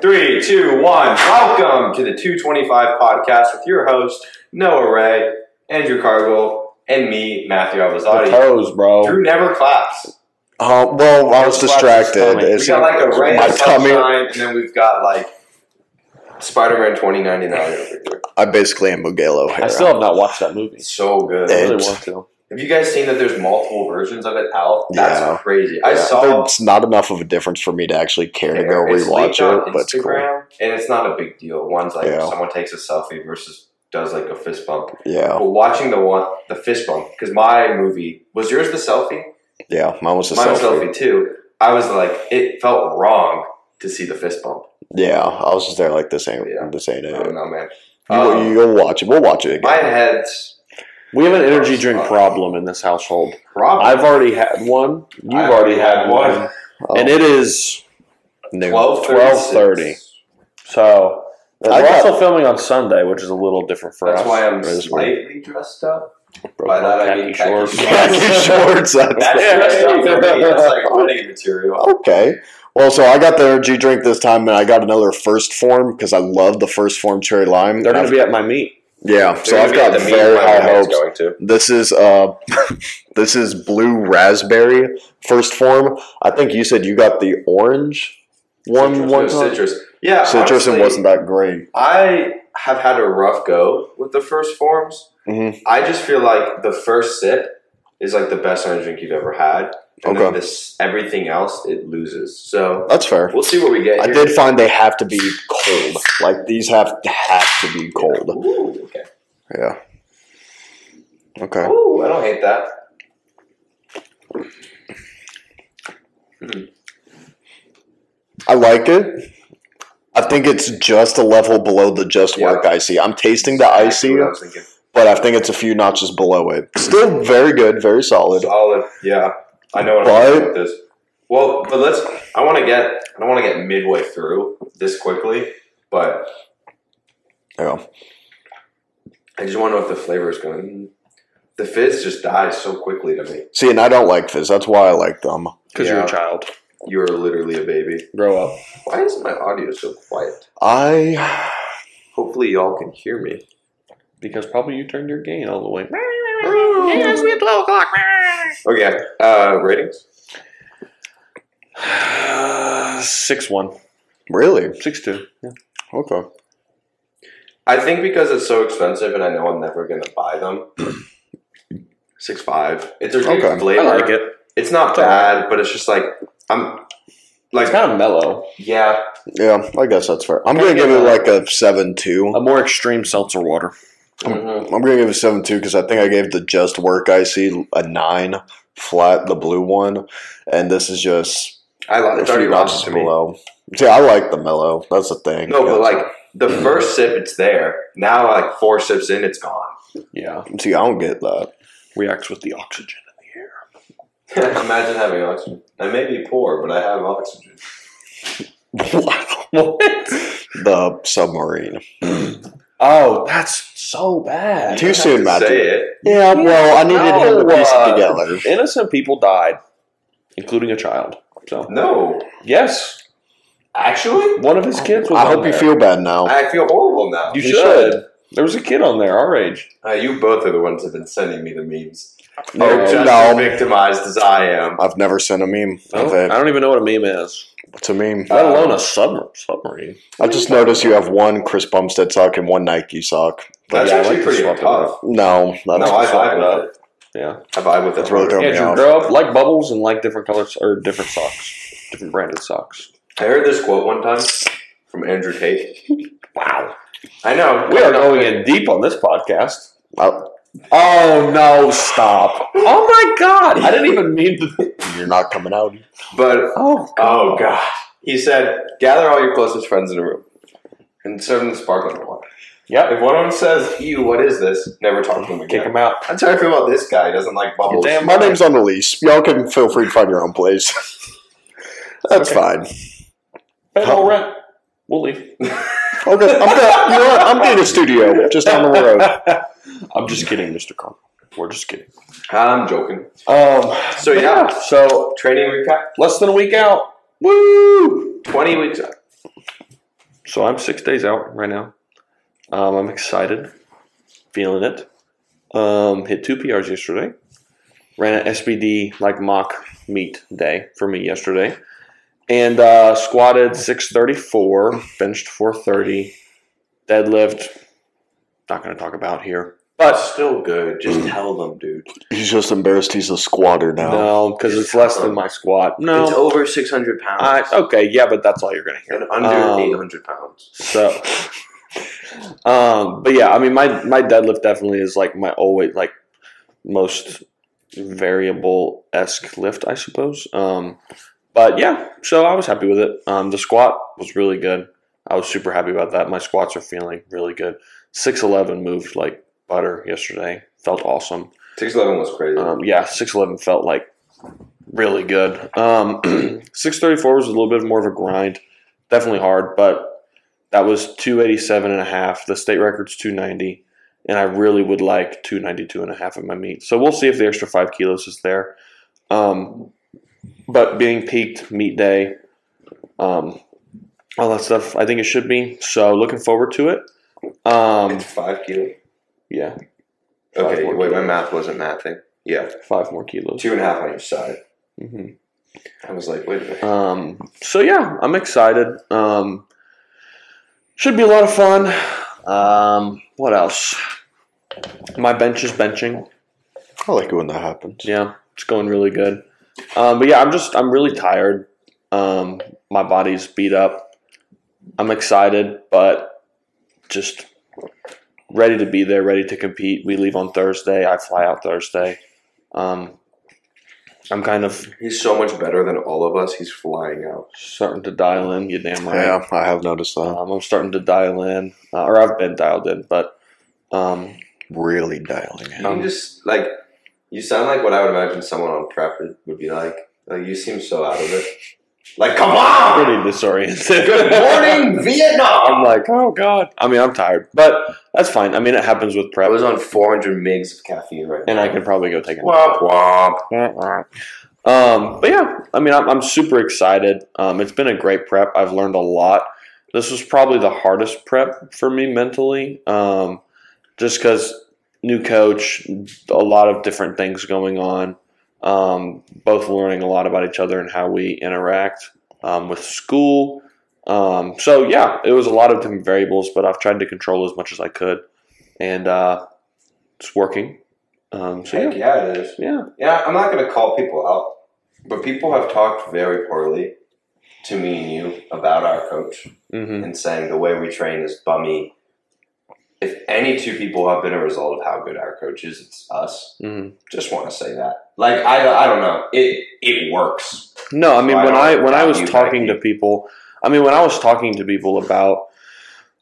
Three, two, one. Welcome to the 225 podcast with your host, Noah Ray, Andrew Cargill, and me, Matthew The Alvazati. toes, bro. Drew never claps. Uh, well, I was Just distracted. watch this It's We got like a ray my of tummy. sunshine, and then we've got like Spider-Man 2099 over here. I basically am Miguel I still have not watched that movie. It's so good. I really It's- want to. Have you guys seen that there's multiple versions of it out? That's Yeah. crazy. I Yeah, saw It's not enough of a difference for me to actually care to go rewatch on it, but it's cool. And it's not a big deal. One's like Yeah. someone takes a selfie versus does like a fist bump. Yeah, But watching the one, the fist bump, because my movie was yours the selfie, yeah. Mine was a mine was selfie. selfie too. I was like, it felt wrong to see the fist bump. Yeah, I was just there like this ain't Yeah. this ain't I it. don't know, man. You, Um, you'll watch it. We'll watch it my again. head's We have an energy drink problem in this household. probably I've already had one. You've I've already had one. Oh, And it is noon. twelve 12:30. so. I We're got- also filming on Sunday, which is a little different for us. That's us. why I'm is slightly dressed up. Broke by my that I khaki mean khaki shorts. shorts. Khaki shorts. That's That's dressed up for me. That's like running material. Okay. Well, so I got the energy drink this time, and I got another 1st Phorm because I love the 1st Phorm cherry lime. They're going to be at my meet. Yeah, so I've got the very high hopes. Going to. This is uh, this is blue raspberry 1st Phorm. I think you said you got the orange one citrus, one no, citrus. Yeah, Citrus and honestly, wasn't that great. I have had a rough go with the 1st Phorms. Mhm. I just feel like the first sip is like the best energy drink you've ever had, and Okay. this everything else it loses. So That's fair. we'll see what we get. I here. did find they have to be cold. Like these have have to be cold. Ooh, okay. Yeah. Okay. Ooh, I don't hate that. I like it. I think it's just a level below the just work icy. I'm tasting the icy, I but I think it's a few notches below it. Still very good, very solid. Solid. Yeah, I know what I'm doing with this. Well, but let's. I want to get. I don't want to get midway through this quickly, but Yeah. I just want to know if the flavor is going. The fizz just dies so quickly to me. See, and I don't like fizz. That's why I like them. Because you're Yeah. a child. You're literally a baby. Grow up. Why is my audio so quiet? I Hopefully, y'all can hear me. Because probably you turned your gain all the way. Okay. Uh, ratings. Six one, really six two. Yeah. okay. I think because it's so expensive, and I know I'm never gonna buy them. Six five. It's a great Okay. flavor. I like it. It's not It's bad, but it's just like I'm. Like It's kind of mellow. yeah, Yeah, I guess that's fair. I'm gonna give it like a seven two. A more extreme seltzer water. Mhm. I'm gonna give it seven two because I think I gave the just work icy a nine flat, the blue one, and this is just I like a it's already few lost notches to me. below. See, I like the mellow. That's the thing. No, but like the first sip, it's there. Now, like four sips in, it's gone. Yeah. see, I don't get that. Reacts with the oxygen in the air. Imagine having oxygen. I may be poor, but I have oxygen. What? the submarine. Oh, that's so bad. Too You don't soon, have to Matthew. Say. Yeah, well, I needed him to No, piece uh, it together. Innocent people died, including a child. So No, yes, actually, one of his kids was. I on hope you there. feel bad now. I feel horrible now. You You should. should. There was a kid on there our age. Uh, you both are the ones that have been sending me the memes. No, You're just no. as victimized as I am. I've never sent a meme No, of I it. don't even know what a meme is, It's me. meme. let alone a sub- submarine. I just noticed you have one Chris Bumstead sock and one Nike sock. That's yeah, I actually like pretty swap tough. No, that's No, I swap vibe with up. it. Yeah. I vibe with it. That's really throwing me Andrew, off. grow up like bubbles and like different colors or different socks, different branded socks. I heard this quote one time from Andrew Tate. Wow. I know. We are going in deep on this podcast. Uh, Oh no! Stop! Oh my god! I didn't even mean to. you're not coming out. But Oh oh god, he said, gather all your closest friends in a room and serve them the sparkling water. Yep. If one of them says, "Ew, what is this?" Never talk to them again. Kick again. him out. That's how I feel about this guy. He doesn't like bubbles. Damn My name's on the lease. Y'all can feel free to find your own place. That's Okay. fine. Pay no rent. We'll leave. Okay, I'm good. You know what? I'm getting a studio just down the road. I'm just kidding, Mr. Carl. We're just kidding. I'm joking. Um. So yeah, So training recap. less than a week out. Woo! Twenty weeks out. so I'm six days out right now. Um, I'm excited, feeling it. Um, hit two PRs yesterday. Ran an SBD like mock meet day for me yesterday, and uh, squatted six thirty four, benched four thirty, deadlift. Not going to talk about here, But still good. Just tell them, dude. He's just embarrassed he's a squatter now. no, because it's less than my squat. No, It's No, over 600 pounds. I, okay, yeah, but that's all you're going to hear. and under Um, 800 pounds. So, um, but yeah, I mean, my my deadlift definitely is like my always like most variable esque lift, I suppose. Um, but yeah, so I was happy with it. Um, the squat was really good. I was super happy about that. My squats are feeling really good. Six eleven moved like butter yesterday. Felt awesome. 611 was crazy. Um, yeah, six eleven felt like really good. Um, six thirty four was a little bit more of a grind, definitely hard, but that was 287 and a half. The state record's 290, and I really would like 292 and a half at my meet. So we'll see if the extra five kilos is there. Um, but being peaked meet day, um, all that stuff, I think it should be. So looking forward to it. Um, it's 5 kilo. yeah, Five Okay, more wait, my math wasn't mathing. Yeah, five more kilos. two and a half on each side. hmm I was like, wait a minute. Um, so yeah, I'm excited. Um, should be a lot of fun. Um, what else? My bench is benching. I like it when that happens. Yeah, it's going really good. Um, but yeah, I'm just I'm really tired. Um, my body's beat up. I'm excited, but just ready to be there, ready to compete. We leave on Thursday. I fly out Thursday. Um, I'm kind of He's so much better than all of us. He's flying out. starting to dial in. You damn right. Yeah, I have noticed that. Um, I'm starting to dial in, uh, or I've been dialed in, but um, really dialing in. I'm just, like, you sound like what I would imagine someone on prep would- be like. Like, you seem so out of it. Like, come on! pretty disoriented. Good morning, Vietnam! I'm like, oh god. I mean, I'm tired, but that's fine. I mean, it happens with prep. I was on 400 migs of caffeine right and now. I can probably go take a Womp womp. Um, but yeah, I mean, I'm, I'm super excited. Um, it's been a great prep. I've learned a lot. This was probably the hardest prep for me mentally, um, just because new coach, a lot of different things going on. Um, both learning a lot about each other and how we interact um, with school. Um, so yeah, it was a lot of different variables, but I've tried to control as much as I could, and uh, it's working. Um, so yeah, yeah, it is. yeah. Yeah, I'm not going to call people out, but people have talked very poorly to me and you about our coach hmm and saying the way we train is bummy. If any two people have been a result of how good our coach is, it's us. hmm Just want to say that. Like I, I don't know. It it works. No, I mean So when don't I when I was talking to people, I mean when I was talking to people about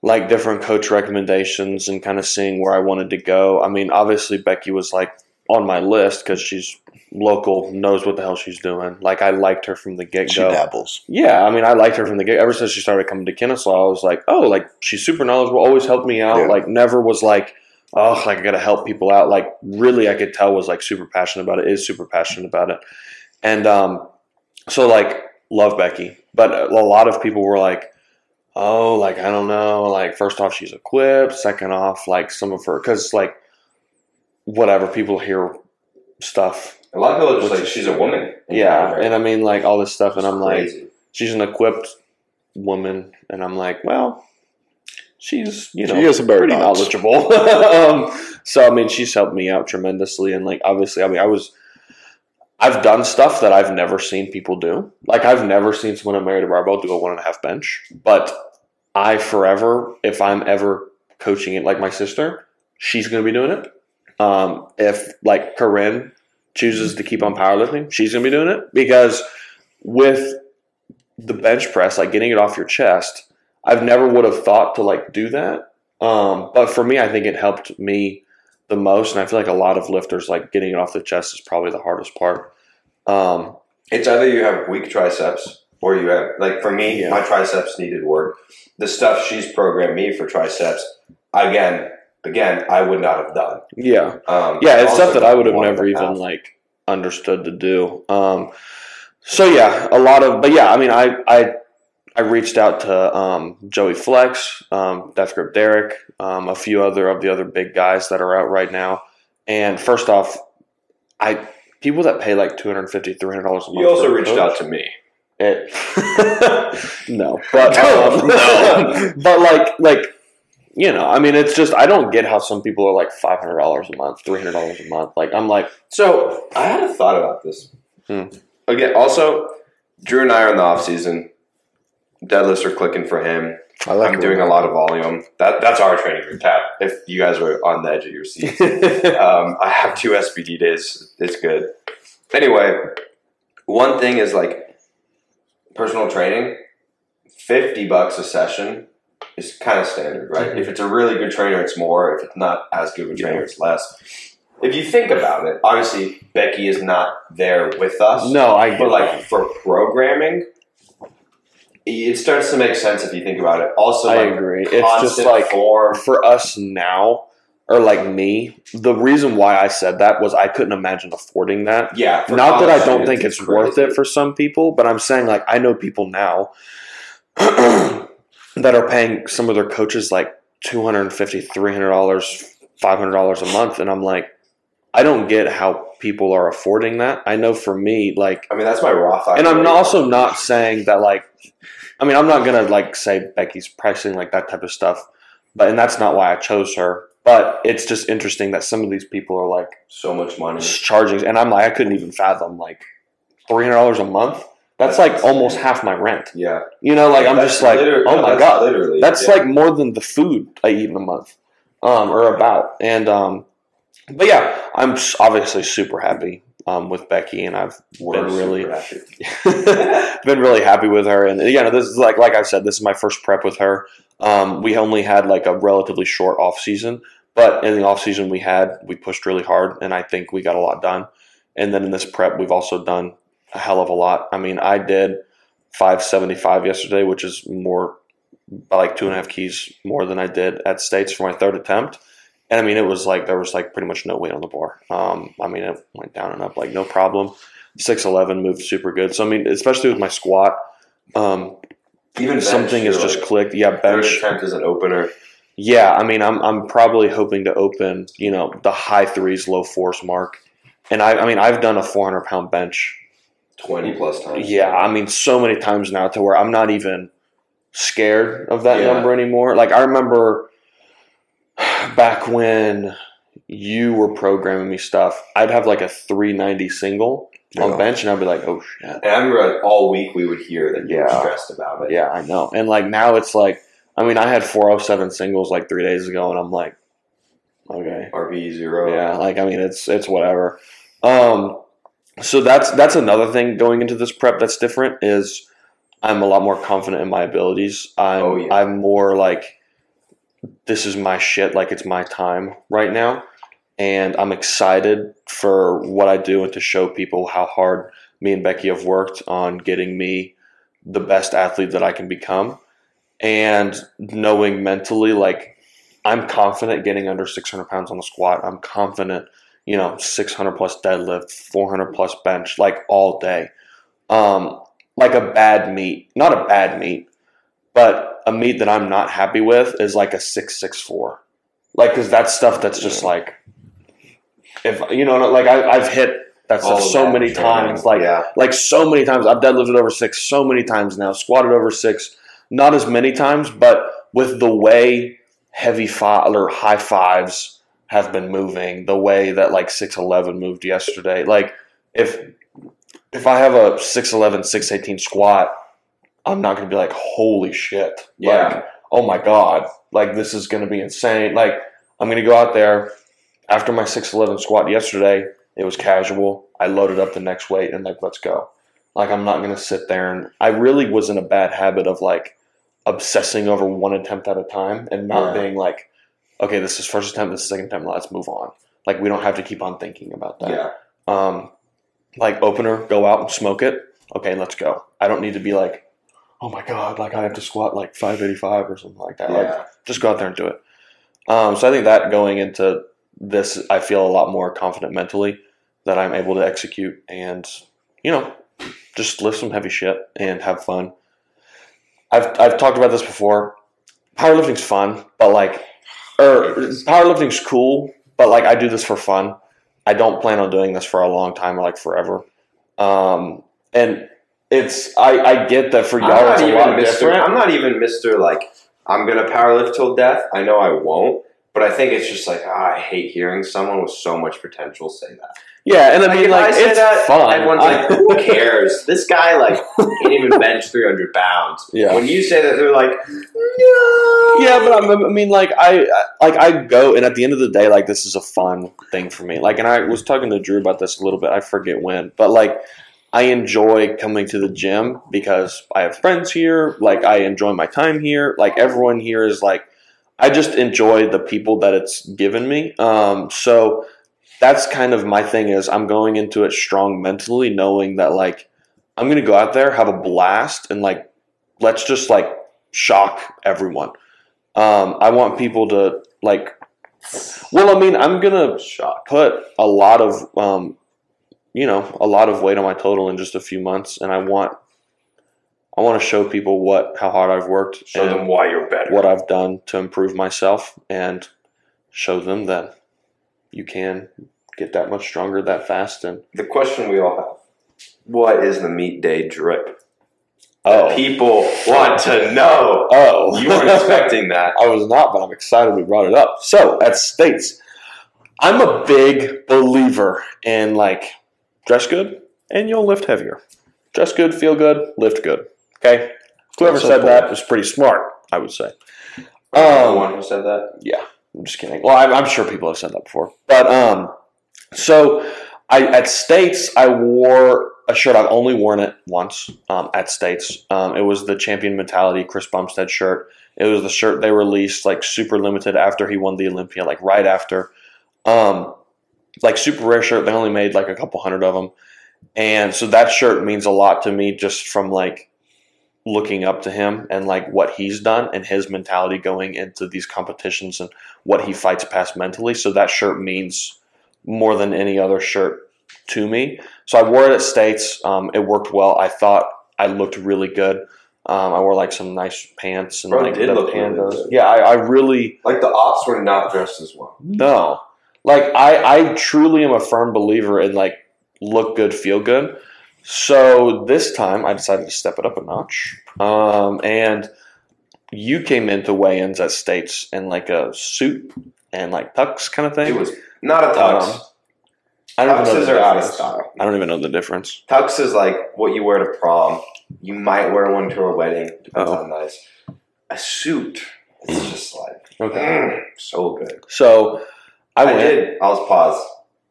like different coach recommendations and kind of seeing where I wanted to go. I mean, obviously Becky was like on my list because she's local, knows what the hell she's doing. Like I liked her from the get go. She dabbles. Yeah, I mean, I liked her from the get. Ever since she started coming to Kennesaw, I was like, oh, like she's super knowledgeable, always helped me out. Yeah. Like never was like, oh, like I gotta help people out. Like really, I could tell was like super passionate about it. Is super passionate about it, and um, so like love Becky, but a lot of people were like, oh, like I don't know. Like first off, she's equipped. Second off, like some of her because like whatever people hear stuff. A lot of people are just Which like she's a woman. Yeah, and I mean like all this stuff, and I'm like she's an equipped woman, and I'm like, well, she's you know She is a bear pretty dogs. knowledgeable. um, so I mean, she's helped me out tremendously, and like obviously, I mean, I was. I've done stuff that I've never seen people do. Like I've never seen someone at Married to Barbell do a one and a half bench. But I forever, if I'm ever coaching it like my sister, she's going to be doing it. Um, if like Corinne chooses to keep on powerlifting, she's going to be doing it because with the bench press, like getting it off your chest, I've never would have thought to like do that. Um, but for me, I think it helped me the most, and I feel like a lot of lifters like getting it off the chest is probably the hardest part. Um, It's either you have weak triceps or you have like for me, Yeah. my triceps needed work. The stuff she's programmed me for triceps, again, again, I would not have done. yeah, Um, yeah, it's stuff that I would have never even half. like understood to do. Um, so yeah, a lot of, but yeah, I mean, I I I reached out to um, Joey Flex, um, Death Grip Derek, um, a few other of the other big guys that are out right now. And first off, I people that pay like 250 300 dollars a month. You also reached coach, out to me. It, no, but um, No. but like like you know, I mean, it's just I don't get how some people are like five hundred dollars a month, three hundred dollars a month. Like I'm like, So I had a thought about this. Hmm. Again, also, Drew and I are in the off season. Deadlifts are clicking for him. I like I'm it doing a lot of volume. That that's our training room tab. If you guys are on the edge of your seats, um, I have two SBD days. It's good. Anyway, one thing is like personal training. Fifty bucks a session is kind of standard, right? Mhm. If it's a really good trainer, it's more. If it's not as good of a trainer, it's less. If you think about it, obviously Becky is not there with us. no, I But like for programming, it starts to make sense if you think about it. Also, I like agree. It's just like form. for us now, or like me, the reason why I said that was I couldn't imagine affording that. Yeah, Not that I don't think it's crazy. worth it for some people, but I'm saying like I know people now that are paying some of their coaches like $250, 300 dollars 500 dollars a month and i'm like i don't get how people are affording that i know for me like I mean, that's my Roth. and i'm also not saying that like i mean i'm not gonna like say becky's pricing like that type of stuff but and that's not why i chose her but it's just interesting that some of these people are like so much money. charging and i'm like i couldn't even fathom like $300 a month that's That's like almost half my rent Yeah, you know like i'm just like liter- oh no, my that's god literally that's yeah. like more than the food I eat in a month, um, or about. And um, but yeah, I'm obviously super happy um, with Becky, and I've We're been really happy. been really happy with her. And you know, this is like like I said, this is my first prep with her. Um, we only had like a relatively short off season, but in the off season we had we pushed really hard, and I think we got a lot done. And then in this prep, we've also done a hell of a lot. I mean, I did 575 yesterday, which is more by like two and a half keys more than I did at States for my third attempt. And I mean, it was like there was like pretty much no weight on the bar. Um, I mean, it went down and up like no problem. 6'11 moved super good. So, I mean, especially with my squat, um, Even bench, something has just like, clicked. Yeah, bench. attempt is an opener. Yeah, I mean, I'm I'm probably hoping to open, you know, the high threes, low fours mark. And I, I mean, I've done a 400 pound bench. Twenty plus times. Yeah, I mean, so many times now to where I'm not even scared of that Yeah. number anymore. Like I remember back when you were programming me stuff, I'd have like a 390 single Yeah. on bench, and I'd be like, oh shit. And I remember like, all week we would hear that you were Yeah. stressed about it. Yeah, I know. And like now it's like, I mean, I had 407 singles like three days ago, and I'm like, okay. RV zero. Yeah, like I mean, it's it's whatever. Um, so that's that's another thing going into this prep that's different is I'm a lot more confident in my abilities. I'm Oh, yeah. I'm more like this is my shit, like it's my time right now, and I'm excited for what I do and to show people how hard me and Becky have worked on getting me the best athlete that I can become, and knowing mentally like I'm confident getting under 600 pounds on the squat. I'm confident, you know, 600 plus deadlift, 400 plus bench, like all day. Um, like a bad meat, not a bad meat, but a meat that I'm not happy with is like a 664. Like, because that's stuff that's just like, if you know, like I, I've hit that stuff so that many training. times. Like, yeah. like so many times. I've deadlifted over six so many times now, squatted over six, not as many times, but with the way heavy five or high fives have been moving, the way that like 6'11 moved yesterday. Like if if I have a 6'11, 6'18 squat, I'm not gonna be like, holy shit. Yeah. Like, oh my god, like this is gonna be insane. Like I'm gonna go out there after my 6'11 squat yesterday, it was casual. I loaded up the next weight and like let's go. Like I'm not gonna sit there and I really was in a bad habit of like obsessing over one attempt at a time and not Yeah. being like, okay, this is first attempt, this is second attempt, let's move on. Like we don't have to keep on thinking about that. Yeah. Um, like opener, go out and smoke it. Okay, let's go. I don't need to be like, oh my god, like I have to squat like 585 or something like that. Like Yeah. just go out there and do it. Um, so I think that going into this, I feel a lot more confident mentally that I'm able to execute and, you know, just lift some heavy shit and have fun. I've I've talked about this before. Powerlifting's fun, but like, or powerlifting's cool, but like I do this for fun. I don't plan on doing this for a long time, or like forever. Um, and it's I I get that for I'm y'all not it's a lot Mr. different. I'm not even Mr. Like I'm gonna powerlift till death. I know I won't, but I think it's just like ah, I hate hearing someone with so much potential say that. yeah, and I Like, mean if like say it's that, fun. Everyone's I- like, who cares? This guy like can't even bench 300 pounds. Yeah. When you say that, they're like, no. Yeah, but I'm, I mean, like I like I go, and at the end of the day, like this is a fun thing for me. Like, and I was talking to Drew about this a little bit. I forget when, but like I enjoy coming to the gym because I have friends here. Like I enjoy my time here. Like everyone here is like I just enjoy the people that it's given me. Um, so that's kind of my thing. Is I'm going into it strong mentally, knowing that like I'm gonna go out there, have a blast, and like let's just like shock everyone. Um, I want people to like. Well, I mean, I'm gonna shock. put a lot of, um, you know, a lot of weight on my total in just a few months, and I want, I want to show people what how hard I've worked Show and them why you're better. what I've done to improve myself, and show them that you can get that much stronger that fast. And the question we all have: What is the meat day drip? oh, People want to know. oh, You weren't expecting that. I was not, but I'm excited we brought it up. So at States, I'm a big believer in like dress good and you'll lift heavier. Dress good, feel good, lift good. Okay. Whoever said that was pretty smart, I would say. the Um, one who said that. yeah, I'm just kidding. Well, I'm, I'm sure people have said that before, but um, so I at States I wore a shirt. I've only worn it once um, at States. Um, it was the Champion Mentality Chris Bumstead shirt. It was the shirt they released like super limited after he won the Olympia, like right after. Um, like super rare shirt. They only made like a couple hundred of them, and so that shirt means a lot to me just from like looking up to him and like what he's done and his mentality going into these competitions and what he fights past mentally. So that shirt means more than any other shirt to me. So I wore it at States. Um, it worked well. I thought I looked really good. Um, I wore like some nice pants and Bro, like did the look really pandas. good. yeah, I, I really Like the ops were not dressed as well. no. Like I, I truly am a firm believer in like look good, feel good. So this time I decided to step it up a notch. Um, and you came into weigh-ins at States in like a suit and like tux kind of thing. It was not a tux. Um, I don't even know Tuxes the are out of difference. style. I don't even know the difference. Tux is like what you wear to prom. You might wear one to a wedding. Depends Oh. how nice. A suit. It's just like Okay. mm, so good. So I I, went. did. I'll pause.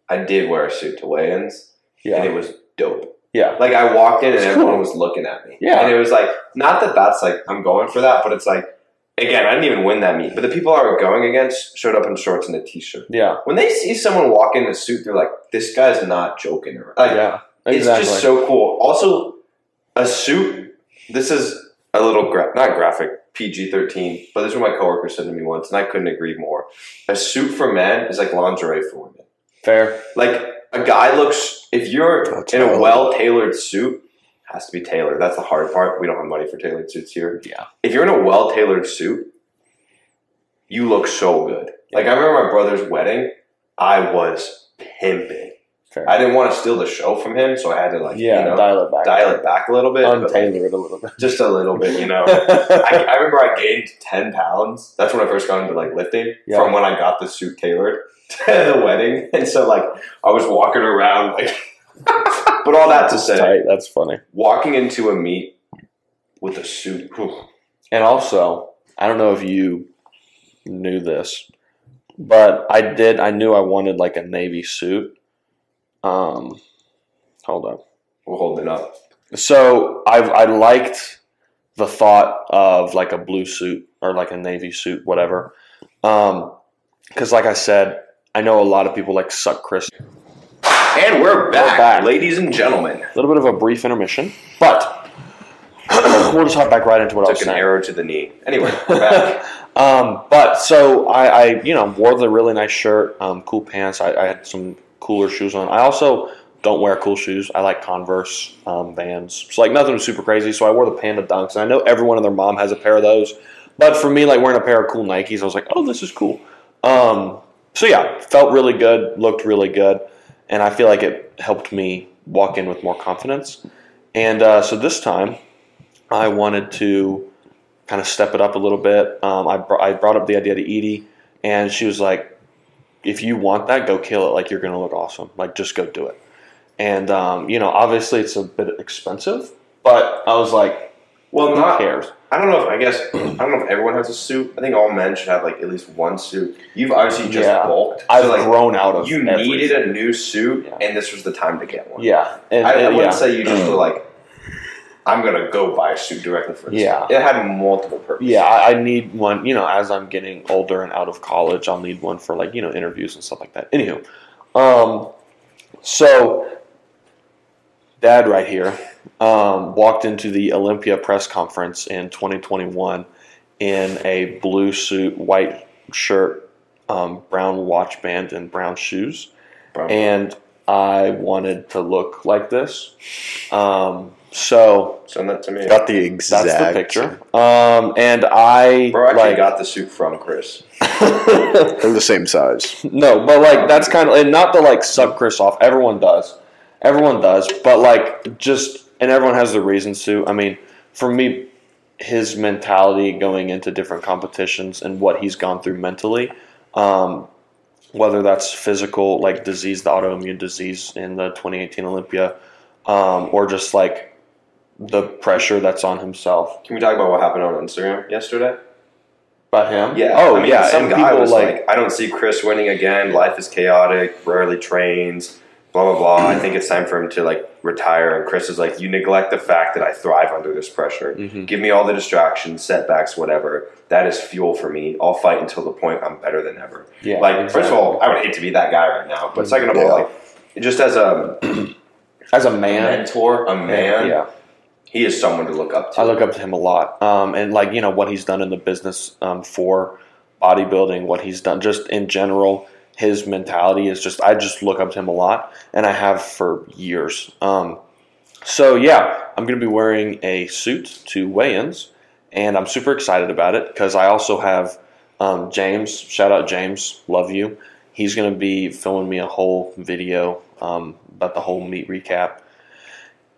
I did wear a suit to weigh-ins, and Yeah. it was dope. Yeah. Like I walked in and everyone was looking at me. Yeah. and it was like not that that's like I'm going for that, but it's like again I didn't even win that meet, but the people I were going against showed up in shorts and a t-shirt. Yeah. When they see someone walk in a suit, they're like, "This guy's not joking." around." Like, Yeah. It's just so cool. Also, a suit. This is a little gra- not graphic, PG thirteen, but this is what my coworker said to me once, and I couldn't agree more. A suit for men is like lingerie for women. Fair. Like a guy looks if you're That's in a well tailored suit, has to be tailored. That's the hard part. We don't have money for tailored suits here. Yeah. If you're in a well tailored suit, you look so good. Like I remember my brother's wedding, I was pimping. Fair. I didn't want to steal the show from him, so I had to like yeah. you know, dial it back. dial it back a little bit. but, like, it a little bit. just a little bit, you know. I, I remember I gained ten pounds. That's when I first got into like lifting. Yeah. From when I got the suit tailored to the wedding, and so like I was walking around like. but all that to say, tight. That's funny. walking into a meet with a suit, whew, And also, I don't know if you knew this, but I did. I knew I wanted like a navy suit. Um, hold on. we're holding up. So I I liked the thought of like a blue suit or like a navy suit, whatever. Um, because like I said, I know a lot of people like suck Chris. And we're back, back. ladies and gentlemen. A little bit of a brief intermission, but we'll just hop back right into what I was saying. Took an saying. arrow to the knee. Anyway, we're back. um, but so I, I, you know, wore the really nice shirt, um, cool pants. I, I had some cooler shoes on. I also don't wear cool shoes. I like Converse, um, Vans. So like nothing super crazy. So I wore the Panda Dunks, and I know everyone and their mom has a pair of those. But for me, like wearing a pair of cool Nikes, I was like, oh, this is cool. Um, so yeah, felt really good, looked really good, and I feel like it helped me walk in with more confidence. And uh, so this time, I wanted to kind of step it up a little bit. Um, I, br- I brought up the idea to Edie, and she was like, if you want that, go kill it. Like, you're going to look awesome. Like, just go do it. And, um, you know, obviously it's a bit expensive, but I was like, Well, who not. cares? I don't know if I guess I don't know if everyone has a suit. I think all men should have like at least one suit. You've obviously just Yeah. bulked. I've like grown out of you everything. needed a new suit, Yeah. and this was the time to get one. Yeah. And, I, I wouldn't yeah. say you just were like, I'm gonna go buy a suit directly for this. Yeah. it had multiple purposes. Yeah, I, I need one. You know, as I'm getting older and out of college, I'll need one for like you know interviews and stuff like that. Anywho, um, so dad right here um, walked into the Olympia press conference in 2021 in a blue suit, white shirt, um, brown watch band, and brown shoes, Probably. and I wanted to look like this. Um, so send that to me. Got the exact. that's the picture. Um, and I Bro, I actually like got the suit from Chris. They're the same size. no, but like that's kind of and not to like suck Chris off. Everyone does, everyone does. But like just and everyone has their reasons to. I mean, for me, his mentality going into different competitions and what he's gone through mentally, um, whether that's physical like disease, the autoimmune disease in the 2018 Olympia, um, or just like the pressure that's on himself. Can we talk about what happened on Instagram yesterday? About him? Yeah. Oh I mean, yeah. Some and guy people was like like, I don't see Chris winning again. Life is chaotic. Rarely trains. Blah blah blah. I think it's time for him to like retire. And Chris is like, you neglect the fact that I thrive under this pressure. Mhm. Give me all the distractions, setbacks, whatever. That is fuel for me. I'll fight until the point I'm better than ever. yeah. Like, first of all, I would hate to be that guy right now. But second of all, like, just as a as a man, mentor, a man, yeah. He is someone to look up to. I look up to him a lot, um, and like you know what he's done in the business um, for bodybuilding, what he's done just in general. His mentality is just I just look up to him a lot, and I have for years. Um, so yeah, I'm to be wearing a suit to weigh-ins, and I'm super excited about it because I also have um, James. Shout out James, love you. He's to be filming me a whole video um, about the whole meet recap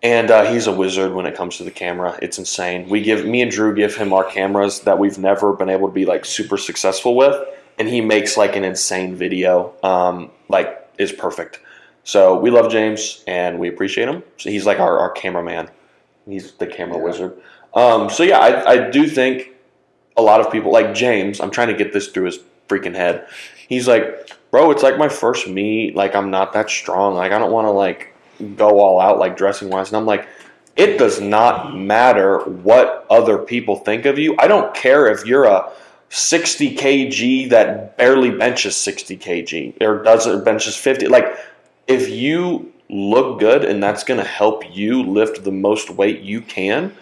and uh, he's a wizard when it comes to the camera. It's insane. We give me and Drew give him our cameras that we've never been able to be like super successful with, and he makes like an insane video. Um, like is perfect. So we love James and we appreciate him. So he's like our, our cameraman. He's the camera Yeah. wizard. Um, so yeah, I, I do think a lot of people like James. I'm trying to get this through his freaking head. He's like, bro, it's like my first meet. Like I'm not that strong. Like I don't want to like go all out like dressing wise. And I'm like, it does not matter what other people think of you. I don't care if you're a 60 kg that barely benches 60 kg or does it benches 50. Like if you look good and that's going to help you lift the most weight you can,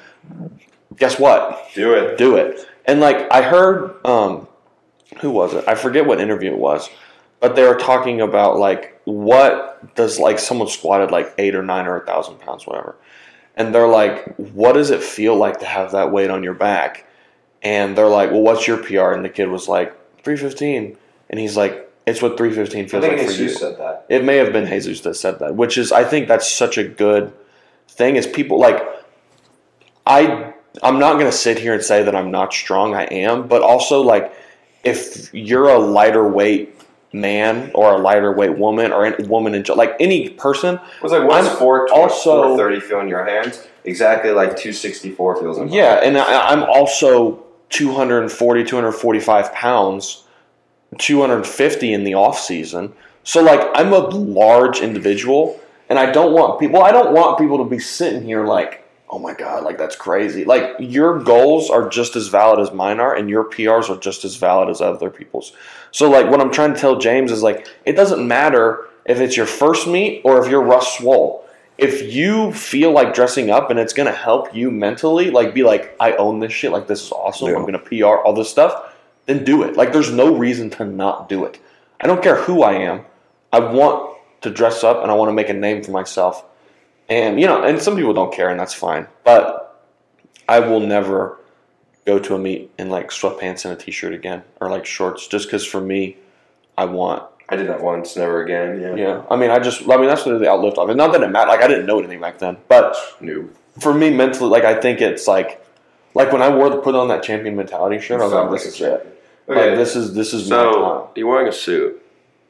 guess what? Do it. do it. And like I heard, um, who was it? I forget what interview it was, but they were talking about like what does like someone squatted like eight or nine or a thousand pounds, whatever, and they're like, what does it feel like to have that weight on your back? And they're like, well, what's your PR? And the kid was like three fifteen, and he's like, it's what three fifteen I feels think like for you. Said that. It may have been Jesus that said that, which is I think that's such a good thing. Is people like I I'm not going to sit here and say that I'm not strong. I am, but also like if you're a lighter weight man or a lighter weight woman or a woman in like any person, It was like what's I'm four also- thirty feel in your hands? Exactly like two sixty four feels in yeah, and I, I'm also 240 245 pounds, 250 in the off season. So like I'm a large individual, and I don't want people. I don't want people to be sitting here like, oh my god, like that's crazy. Like your goals are just as valid as mine are, and your PRs are just as valid as other people's. So like what I'm trying to tell James is like it doesn't matter if it's your first meet or if you're Russ Swole. If you feel like dressing up and it's gonna help you mentally, like be like, I own this shit, like this is awesome, Yeah. I'm gonna PR all this stuff, then do it. Like there's no reason to not do it. I don't care who I am. I want to dress up and I want to make a name for myself. And you know, and some people don't care, and that's fine. But I will never go to a meet in like sweatpants and a t-shirt again, or like shorts, just because for me, I want. I did that once, never again. Yeah. Yeah, I mean, I just, I mean, that's what the outlift of it. Not that it mattered. Like I didn't know anything back then, but Noob. for me mentally, like I think it's like, like when I wore the put on that champion mentality shirt, I was like, this is it. Okay. Like this is this is my so time. you're wearing a suit.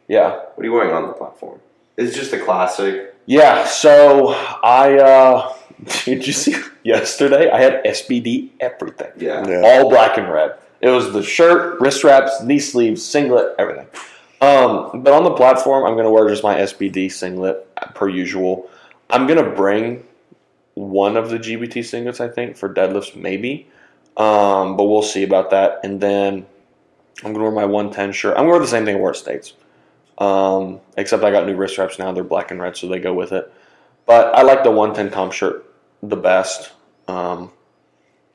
Yeah, What are you wearing on the platform? It's just a classic. Yeah. So I uh did you see yesterday? I had SBD everything, Yeah. Yeah. all black and red. It was the shirt, wrist wraps, knee sleeves, singlet, everything. Um, but on the platform, I'm gonna wear just my SBD singlet per usual. I'm gonna bring one of the GBT singlets, I think, for deadlifts, maybe. Um, but we'll see about that. And then I'm gonna wear my 110 shirt. I'm gonna wear the same thing I wore at States. Um, except I got new wrist straps now. They're black and red, so they go with it. But I like the 110 comp shirt the best. Um,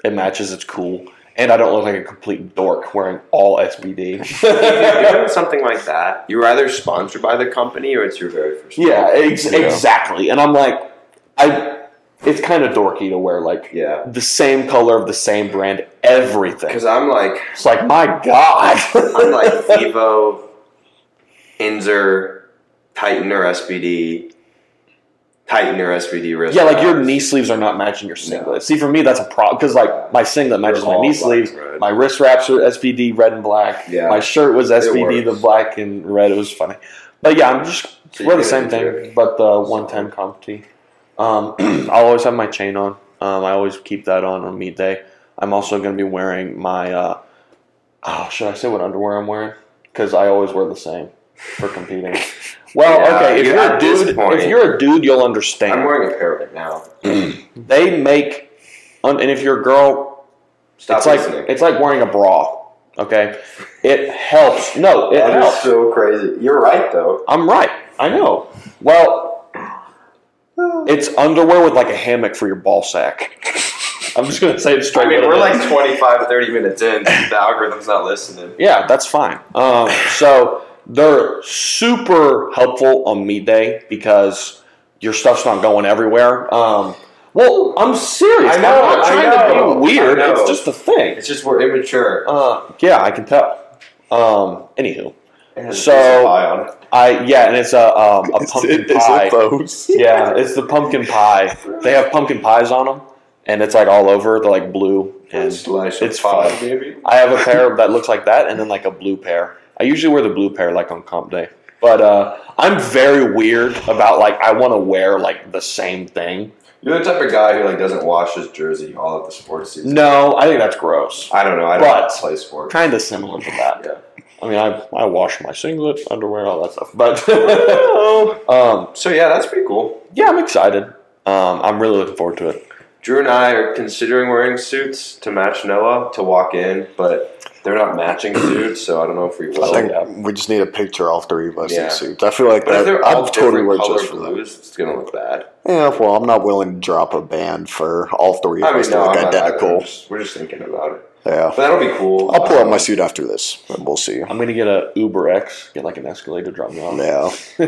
it matches. It's cool, and I don't look like a complete dork wearing all SBD. if you're doing something like that, you're either sponsored by the company or it's your very first. yeah, ex- Yeah. exactly. And I'm like, I. It's kind of dorky to wear like Yeah. the same color of the same brand, everything. Because I'm like, It's like my God. I'm like Vivo, Inzer, Titan or SBD, Titan or SBD wrist. Yeah, like your knee sleeves are not matching your singlet. No. See, for me, that's a problem because like my singlet matches my knee sleeves. red. My wrist wraps are SBD red and black. Yeah. My shirt was SBD the black and red. It was funny, but yeah, I'm just So the same thing, it. but the 110 comp tee. Um, I'll always have my chain on. Um, I always keep that on on meet day. I'm also going to be wearing my. Uh, oh, should I say what underwear I'm wearing? Because I always wear the same for competing. Well, Yeah, okay, if you- you're a dude, if you're a dude, you'll understand I'm wearing a pair right now. they make and if you're a girl Stop it's like listening. it's like wearing a bra okay it helps no it That is helps so crazy. You're right though. i'm right i know well it's underwear with like a hammock for your ball sack i'm just gonna say it straight I mean, we're it like 25, 30 minutes in. The algorithm's not listening. yeah that's fine um, so they're super helpful on meet day because your stuff's not going everywhere um, well i'm serious I know, i'm not I trying know, to be weird it's just a thing It's just we're immature. Uh, yeah, I can tell. Um, anywho, And so- there's a pie on it. I yeah, and it's a um, a pumpkin Is it pie. those? yeah, it's the pumpkin pie. They have pumpkin pies on them, and it's like all over. They're like blue, and Slice it's of pie, fun. baby. I have a pair that looks like that, and then like a blue pair. I usually wear the blue pair like on comp day, but uh, I'm very weird about like I want to wear like the same thing. You're the type of guy who like doesn't wash his jersey all of the sports season. No, I think that's gross. I don't know. I don't play sports. Kind of similar to that. Yeah. I mean, I I wash my singlet, underwear, all that stuff, but um, So yeah, that's pretty cool. yeah, I'm excited. Um, I'm really looking forward to it. Drew and I are considering wearing suits to match Noah to walk in, but they're not matching suits, so I don't know if we will. I think yeah. we just need a picture of all three of us Yeah. in suits. I feel like but if that. they're all I'd totally different wear just for that. it's gonna look bad. Yeah, well, I'm not willing to drop a band for all three of I mean, us no, to look I'm identical. We're just, we're just thinking about it. Yeah, But that'll be cool. I'll pull out my suit after this, and we'll see. I'm gonna get a Uber X, get like an Escalator, to drop me off. Yeah,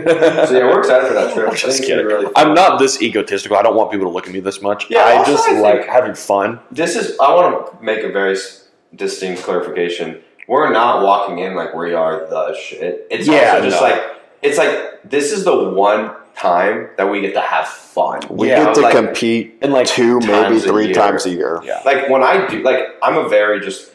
So yeah, we're excited for that trip. I think Just it's gonna kidding. be really fun. I'm not this egotistical. I don't want people to look at me this much. Yeah, I just I like having fun. This is. I want to make a very s- distinct clarification. We're not walking in like we are the shit. It's Yeah, also just no. like it's like this is the one time that we get to have fun. we Yeah, get to like- compete And like two, maybe times a three times a year. Yeah. Like when I do, like I'm a very just.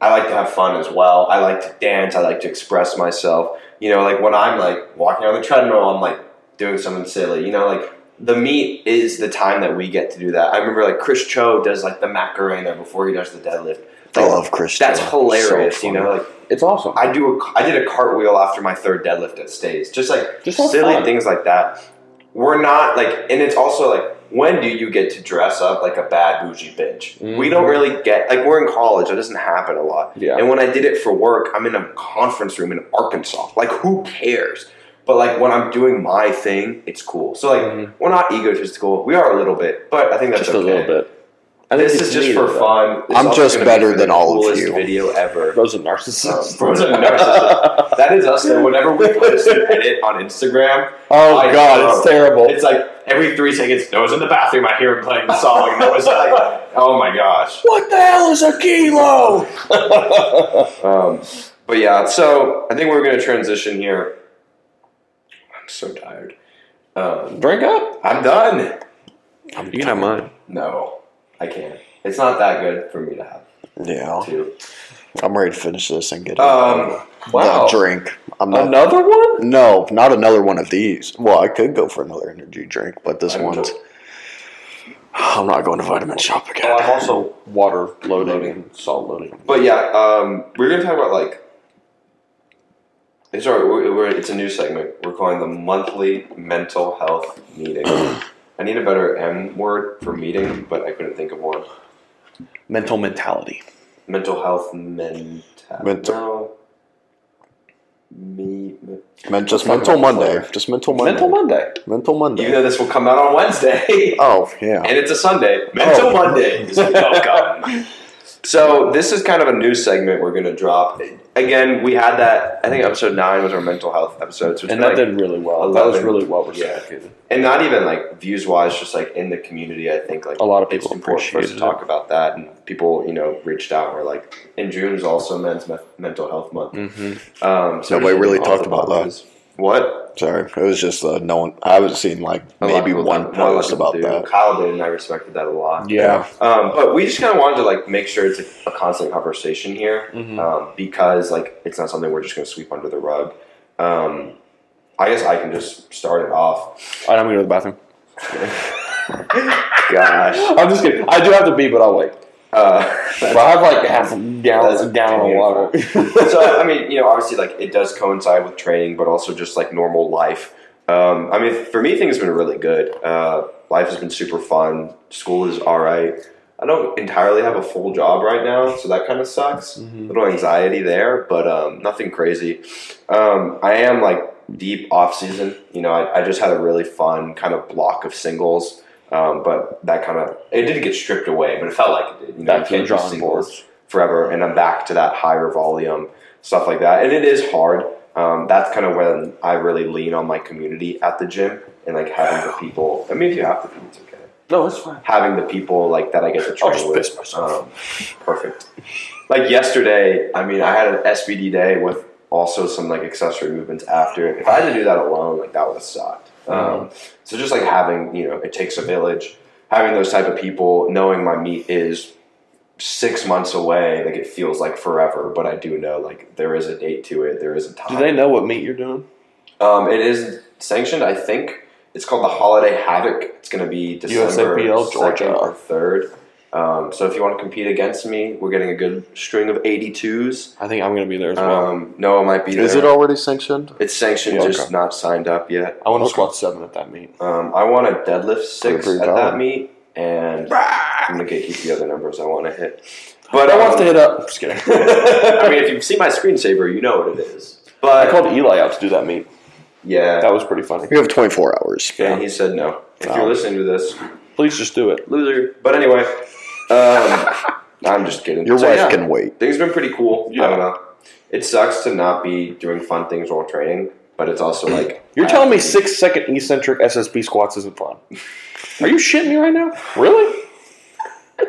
I like to have fun as well. I like to dance. I like to express myself. You know, like when I'm like walking on the treadmill, I'm like doing something silly. You know, like the meet is the time that we get to do that. I remember like Chris Cho does like the Macarena before he does the deadlift. I love Christian. That's hilarious. So you know, like it's awesome. I do. A, I did a cartwheel after my third deadlift at States. Just like Just silly fun. things like that. We're not like, and it's also like, when do you get to dress up like a bad bougie bitch? We don't really get like we're in college. That doesn't happen a lot. Yeah. And when I did it for work, I'm in a conference room in Arkansas. Like, who cares? But like when I'm doing my thing, it's cool. So like Mhm. we're not egotistical. We are a little bit, but I think that's just okay. a little bit. I this is just for fun. This I'm just gonna be better than all of you. Video ever. Bro's a narcissist. Bro's a narcissist. That is us. Though. Whenever we post an edit on Instagram, oh I god, know. it's terrible. it's like every three seconds. Noah's in the bathroom. I hear him playing the song. And Noah's like, "Oh my gosh." what the hell is a kilo? Um, but yeah, so I think we're going to transition here. I'm so tired. Um, Drink up. I'm done. You can have mine. No, I can't. It's not that good for me to have Yeah, two. I'm ready to finish this and get Um, Wow. the drink. I'm not. Another one? No, not another one of these. Well, I could go for another energy drink, but this Vitamin one's. I'm not going to Vitamin Shoppe again. Oh, I'm also water loading and salt loading. But yeah, um, we're going to talk about like. It's, our, we're, we're, it's a new segment. We're calling the monthly mental health meeting. I need a better M word for meeting, but I couldn't think of one. Mental mentality. Mental health mental. Mental- No. Me, me- Men- just Mental about Monday. Florida. Just Mental Monday. Mental Monday. Mental Monday. even though this will come out on Wednesday. oh, yeah. and it's a Sunday. Mental Oh. Monday is welcome. so this is kind of a new segment we're going to drop. Again, we had that. I think episode nine was our mental health episode, so And that like, did really well. That was really well Yeah. reciprocated. and not even like views wise, just like in the community. I think like A lot of it's people important for us to appreciated talk about that, and people you know reached out. and were like, in June is also Men's Me- Mental Health Month. Mm-hmm. Um, so Nobody really talked about that. Boxes. What? Sorry, it was just uh, no one. I haven't seen like A maybe one don't- not a lot post about do. that. Kyle did, and I respected that a lot. Yeah. Um, but we just kind of wanted to like make sure it's a, a constant conversation here Mhm. um, because like it's not something we're just going to sweep under the rug. Um, I guess I can just start it off. All right, I'm going to go to the bathroom. Gosh, I'm just kidding. I do have to be, but I'll wait. Uh, But I have like half a a gallon of water. so I mean, you know, obviously, like it does coincide with training, but also just like normal life. Um, I mean, for me, things have been really good. Uh, life has been super fun. School is all right. I don't entirely have a full job right now, so that kind of sucks. Mhm. little anxiety there, but um, nothing crazy. Um, I am like deep off season. You know, I, I just had a really fun kind of block of singles, um, but that kind of it didn't get stripped away, but it felt like it did. You know, Back you the can't drawing singles forever, and I'm back to that higher volume stuff like that, and it is hard. Um, that's kind of when I really lean on my community at the gym and like having the people. I mean, if you have to be, it's okay No, it's fine. having the people like that I get to I'll just with. piss myself. Um, perfect. Like yesterday, I mean, I had an SBD day with also some like accessory movements after. If I had to do that alone, like that would have sucked. Um, so just like having, you know, it takes a village. Having those type of people, knowing my meet is six months away, like it feels like forever. But I do know like there is a date to it. There is a time. Do they know what meat you're doing? Um, it is sanctioned, I think. It's called the Holiday Havoc. It's going to be December USAPL, 2nd Georgia. or 3rd. Um, so if you want to compete against me, we're getting a good string of 82s. I think I'm going to be there as well. Um, Noah might be there. Is it already sanctioned? It's sanctioned, Yeah, just okay. not signed up yet. I want to squat seven at that meet. Um, I want to deadlift six Pretty at valid. that meet, and I'm going to keep the other numbers I want to hit. But I want um, to hit up. Just kidding. I mean, if you see my screensaver, you know what it is. But I called Eli out to do that meet. yeah, That was pretty funny. You have 24 hours. and he said no. If you're listening to this, Please just do it. loser. But anyway, um, I'm just kidding. Your So, wife yeah, can wait. Things have been pretty cool. Yeah. I don't know. It sucks to not be doing fun things while training, but it's also like You're I telling me six second eccentric SSB squats isn't fun? Are you shitting me right now? Really?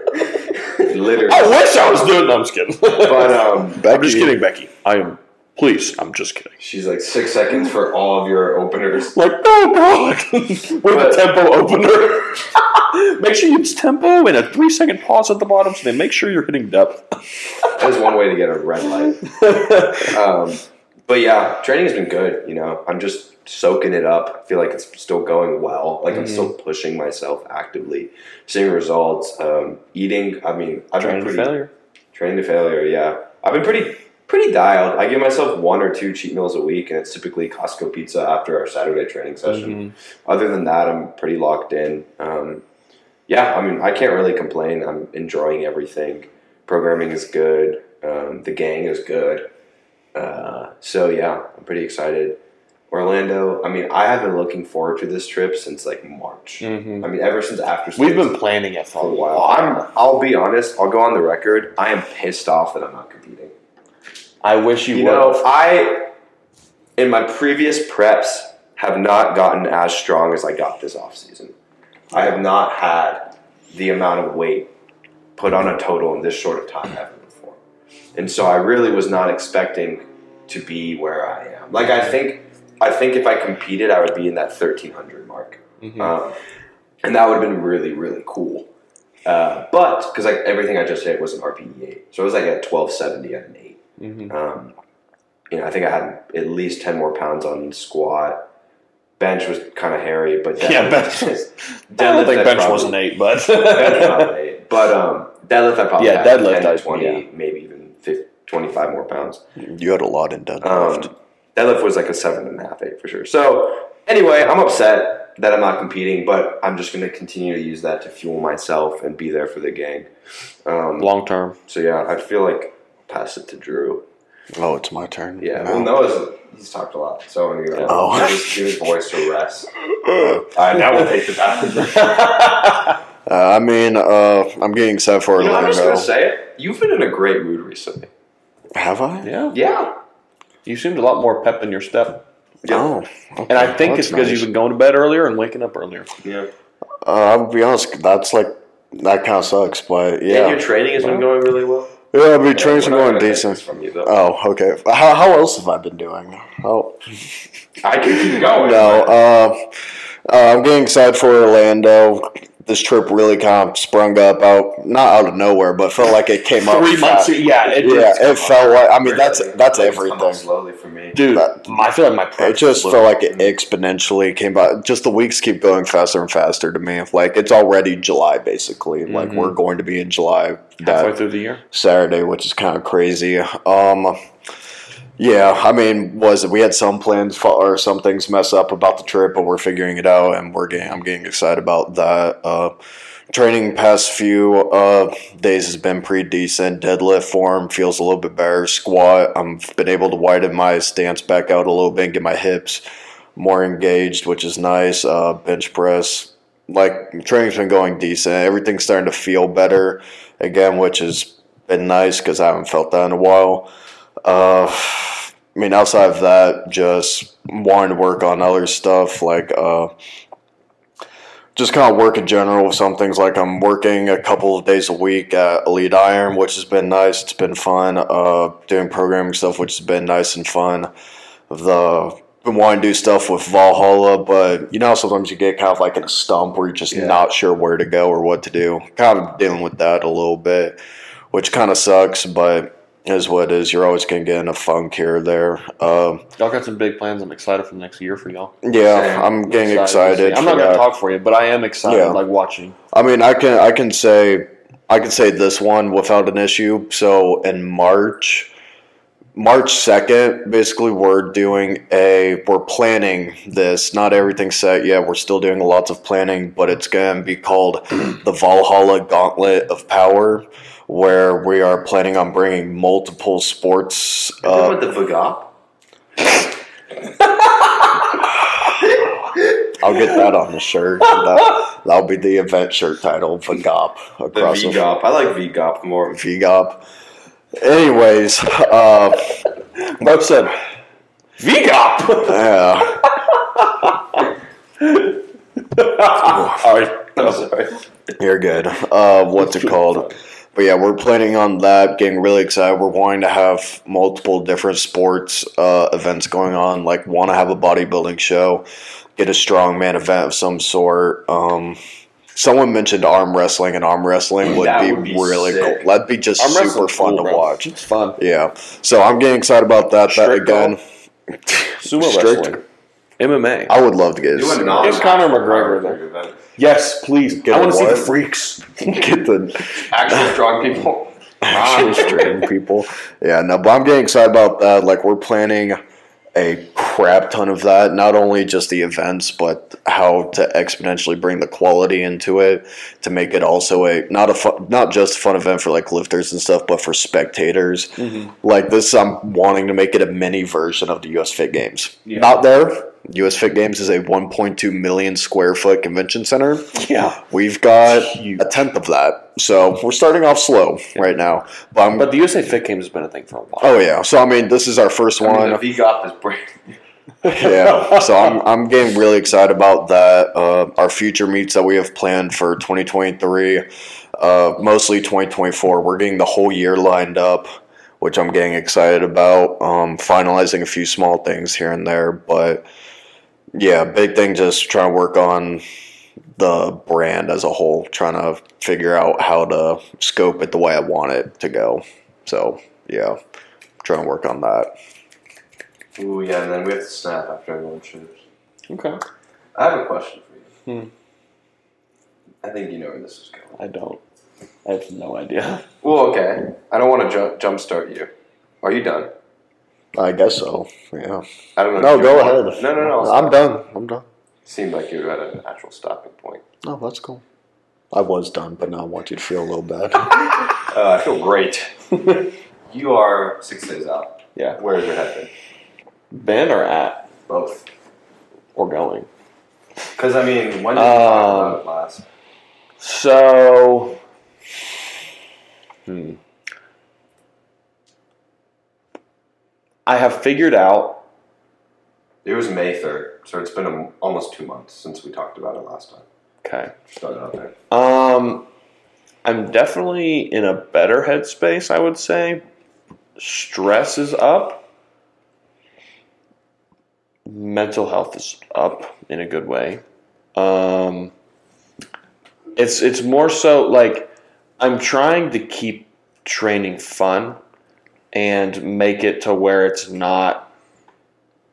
literally. I wish I was doing. No, I'm just kidding. But um, I'm just kidding, Becky. I am. Please, I'm just kidding. she's like six seconds for all of your openers. Like, oh god, with But- a tempo opener. make sure you use tempo and a three second pause at the bottom, so they make sure you're hitting depth. That is one way to get a red light. Um, but yeah, training has been good. You know, I'm just soaking it up. I feel like it's still going well. Like I'm Mhm. still pushing myself actively, seeing results. Um, eating. I mean, I've Training been to failure. training to failure. Yeah, I've been pretty pretty dialed. I give myself one or two cheat meals a week, and it's typically Costco pizza after our Saturday training session. Mhm. Other than that, I'm pretty locked in. Um, yeah, I mean, I can't really complain. I'm enjoying everything. Programming is good. Um, the gang is good. Uh, so yeah, I'm pretty excited. Orlando. I mean, I have been looking forward to this trip since like March. Mhm. I mean, ever since after We've been planning it for a while. while. I'm. I'll be honest. I'll go on the record. I am pissed off that I'm not competing. I wish you, You would. know, I in my previous preps have not gotten as strong as I got this off season. I have not had the amount of weight put on a total in this short of time ever before. And so I really was not expecting to be where I am. Like I think I think if I competed I would be in that 1300 mark. Mhm. Um, and that would have been really, really cool. Uh, but because like everything I just hit was an RPE eight, so it was like at twelve seventy at an eight. Mhm. Um, you know, I think I had at least ten more pounds on squat. Bench was kind of hairy, but Yeah, bench was- I don't think bench probably- was an eight, but bench not an eight, but um, deadlift I probably Yeah, had deadlift 10, I- 20, yeah. maybe even 50, 25 more pounds. You had a lot in deadlift. Um, deadlift was like a seven and a half, eight for sure. So anyway, I'm upset that I'm not competing, but I'm just going to continue to use that to fuel myself and be there for the gang. Um, long term. so yeah, I feel like pass it to Drew. oh, it's my turn. Yeah, now. well, Noah's he's talked a lot, so I'm gonna Oh. give, his, give his voice a rest. I now we'll take the bathroom. Uh, I mean, uh, I'm getting set for You know, I'm just gonna say it. You've been in a great mood recently. Have I? Yeah, Yeah. you seemed a lot more pep in your step, Oh, okay. and I think Well, it's because nice. you've been going to bed earlier and waking up earlier. Yeah. Uh, I'll be honest. That's like that kind of sucks, but yeah. And yeah, your training has been going really well. Yeah. I mean, training's We're been not going decent. From you, though. Oh, okay. How, how else have I been doing? Oh, I can keep going. no. Uh, uh, I'm getting excited for Orlando. This trip really kind of sprung up out, not out of nowhere, but felt like it came up. Three months, fast. yeah, it Yeah, it felt like. I mean, that's Really. that's come everything. slowly for me. dude. That- I feel like my It just felt like it exponentially came by. Just the weeks keep going faster and faster to me. Like it's already July, basically. Like Mhm. we're going to be in July halfway through the year. Saturday, which is kind of crazy. Um, yeah, I mean, was it? We had some plans fa- or some things mess up about the trip, but we're figuring it out, and we're getting. I'm getting excited about that. Uh, training past few uh, days has been pretty decent. Deadlift form feels a little bit better. Squat, I've been able to widen my stance back out a little bit, and get my hips more engaged, which is nice. Uh, bench press, like training's been going decent. Everything's starting to feel better again, which has been nice because I haven't felt that in a while. Uh, I mean, outside of that, just wanting to work on other stuff like uh, just kind of work in general with some things. Like I'm working a couple of days a week at Elite Iron, which has been nice. It's been fun. Uh, doing programming stuff, which has been nice and fun. The been wanting to do stuff with Valhalla, but you know, sometimes you get kind of like in a stump where you're just Yeah. not sure where to go or what to do. Kind of dealing with that a little bit, which kind of sucks, but is what it is. You're always going to get in a funk here or there. Um, Y'all got some big plans. I'm excited for the next year for y'all. yeah, I'm getting to excited. see. I'm not gonna talk for you, but I am excited. Yeah. Like watching. I mean, I can I can say I can say this one without an issue. So in March, March second, basically, we're doing a we're planning this. Not everything's set yet. We're still doing lots of planning, but it's going to be called the Valhalla Gauntlet of Power. Where we are planning on bringing multiple sports. Uh, about the Vagop? I'll get that on the shirt. That, that'll be the event shirt title, Vagop across the VGOP. I like VGOP more. VGOP. Anyways, uh, Mark said, "VGOP." yeah, All right. I'm sorry. you're good. Uh, what's it called? But yeah, we're planning on that. Getting really excited. We're wanting to have multiple different sports uh, events going on. Like, want to have a bodybuilding show, get a strongman event of some sort. Um, someone mentioned arm wrestling, and arm wrestling would, be, would be really sick. cool. That'd be just Arm super fun cool, to bro. watch. It's fun. Yeah, so I'm getting excited about that. That Strict again. Sumo Strict. wrestling, MMA. I would love to get Do a a- non- Get Conor McGregor there. event. Yes, please. Get I a want to see the what? freaks. get the Actual strong people. actual stream people. Yeah, no, but I'm getting excited about that. Like we're planning a crap ton of that. Not only just the events, but how to exponentially bring the quality into it to make it also a not a fun, not just a fun event for like lifters and stuff, but for spectators. Mm-hmm. Like this, I'm wanting to make it a mini version of the U.S. Fit Games. Yeah. Not there. U.S. Fit Games is a 1.2 million square foot convention center. Yeah. We've got a tenth of that, so we're starting off slow right now. But, But the USA Fit Games has been a thing for a while. oh yeah, so I mean, this is our first I one. mean, the VGOP is brand. yeah, so I'm I'm getting really excited about that. Uh, our future meets that we have planned for 2023, uh, mostly 2024. We're getting the whole year lined up, which I'm getting excited about. Um, finalizing a few small things here and there, but yeah, big thing just trying to work on the brand as a whole, trying to figure out how to scope it the way I want it to go. So yeah, trying to work on that. Ooh, yeah, and then we have to snap after everyone shoots. Okay. I have a question for you. Hmm. I think you know where this is going. I don't. I have no idea. Well, okay. I don't want to ju- jumpstart you. Are you done? I guess so. Yeah. I don't know. No, go ahead. No, no, no. I'm done. I'm done. Seemed like you had an actual stopping point. Oh, that's cool. I was done, but now I want you to feel a little bad. Uh, I feel great. you are six days out. Yeah. Where is your head been? Been or at Both. or going? Because I mean, when did we talk Um, about it last? So, hmm. I have figured out. It was May third, so it's been a, almost two months since we talked about it last time. Okay. Started out there. Um, I'm definitely in a better headspace. I would say. Stress is up. Mental health is up in a good way. Um, it's it's more so like I'm trying to keep training fun and make it to where it's not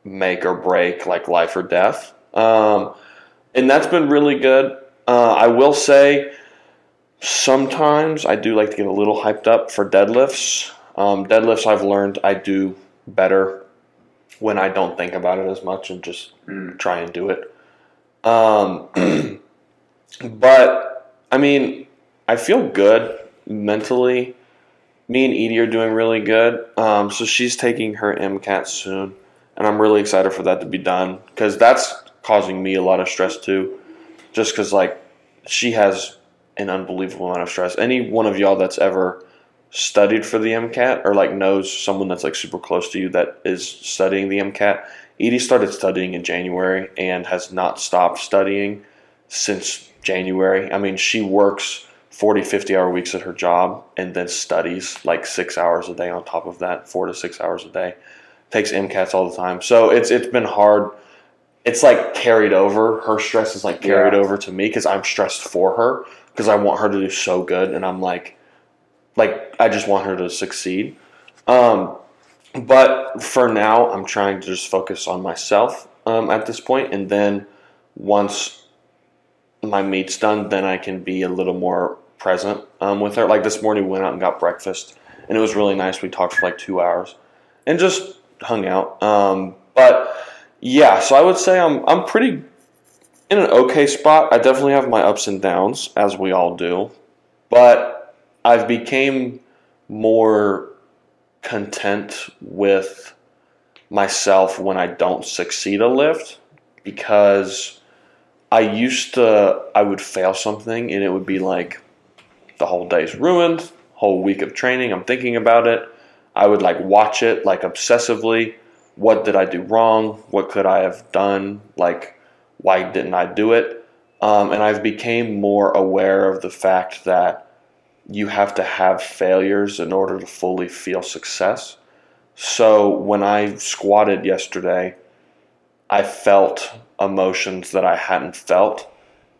make or break like life or death. Um, and that's been really good. Uh, I will say sometimes I do like to get a little hyped up for deadlifts. Um, deadlifts I've learned I do better when I don't think about it as much and just Mm. try and do it. Um, but I mean, I feel good mentally. Me and Edie are doing really good. Um, so she's taking her MCAT soon, and I'm really excited for that to be done because that's causing me a lot of stress too. Just because like she has an unbelievable amount of stress. Any one of y'all that's ever studied for the MCAT or like knows someone that's like super close to you that is studying the MCAT. Edie started studying in January and has not stopped studying since January. I mean, she works 40, 50 hour weeks at her job and then studies like six hours a day on top of that, four to six hours a day. Takes MCATs all the time. So it's it's been hard. It's like carried over. Her stress is like carried Yeah. over to me because I'm stressed for her because I want her to do so good and I'm like, like I just want her to succeed. Um, but for now, I'm trying to just focus on myself um, at this point, and then once my meet's done, then I can be a little more present um, with her. Like this morning, we went out and got breakfast, and it was really nice. We talked for like two hours and just hung out. Um, but yeah, so I would say I'm I'm pretty in an okay spot. I definitely have my ups and downs, as we all do, but I've became more content with myself when I don't succeed a lift because I used to I would fail something and it would be like the whole day's ruined, whole week of training, I'm thinking about it. I would like watch it like obsessively. What did I do wrong? What could I have done? Like why didn't I do it? Um, and I've became more aware of the fact that you have to have failures in order to fully feel success. So when I squatted yesterday, I felt emotions that I hadn't felt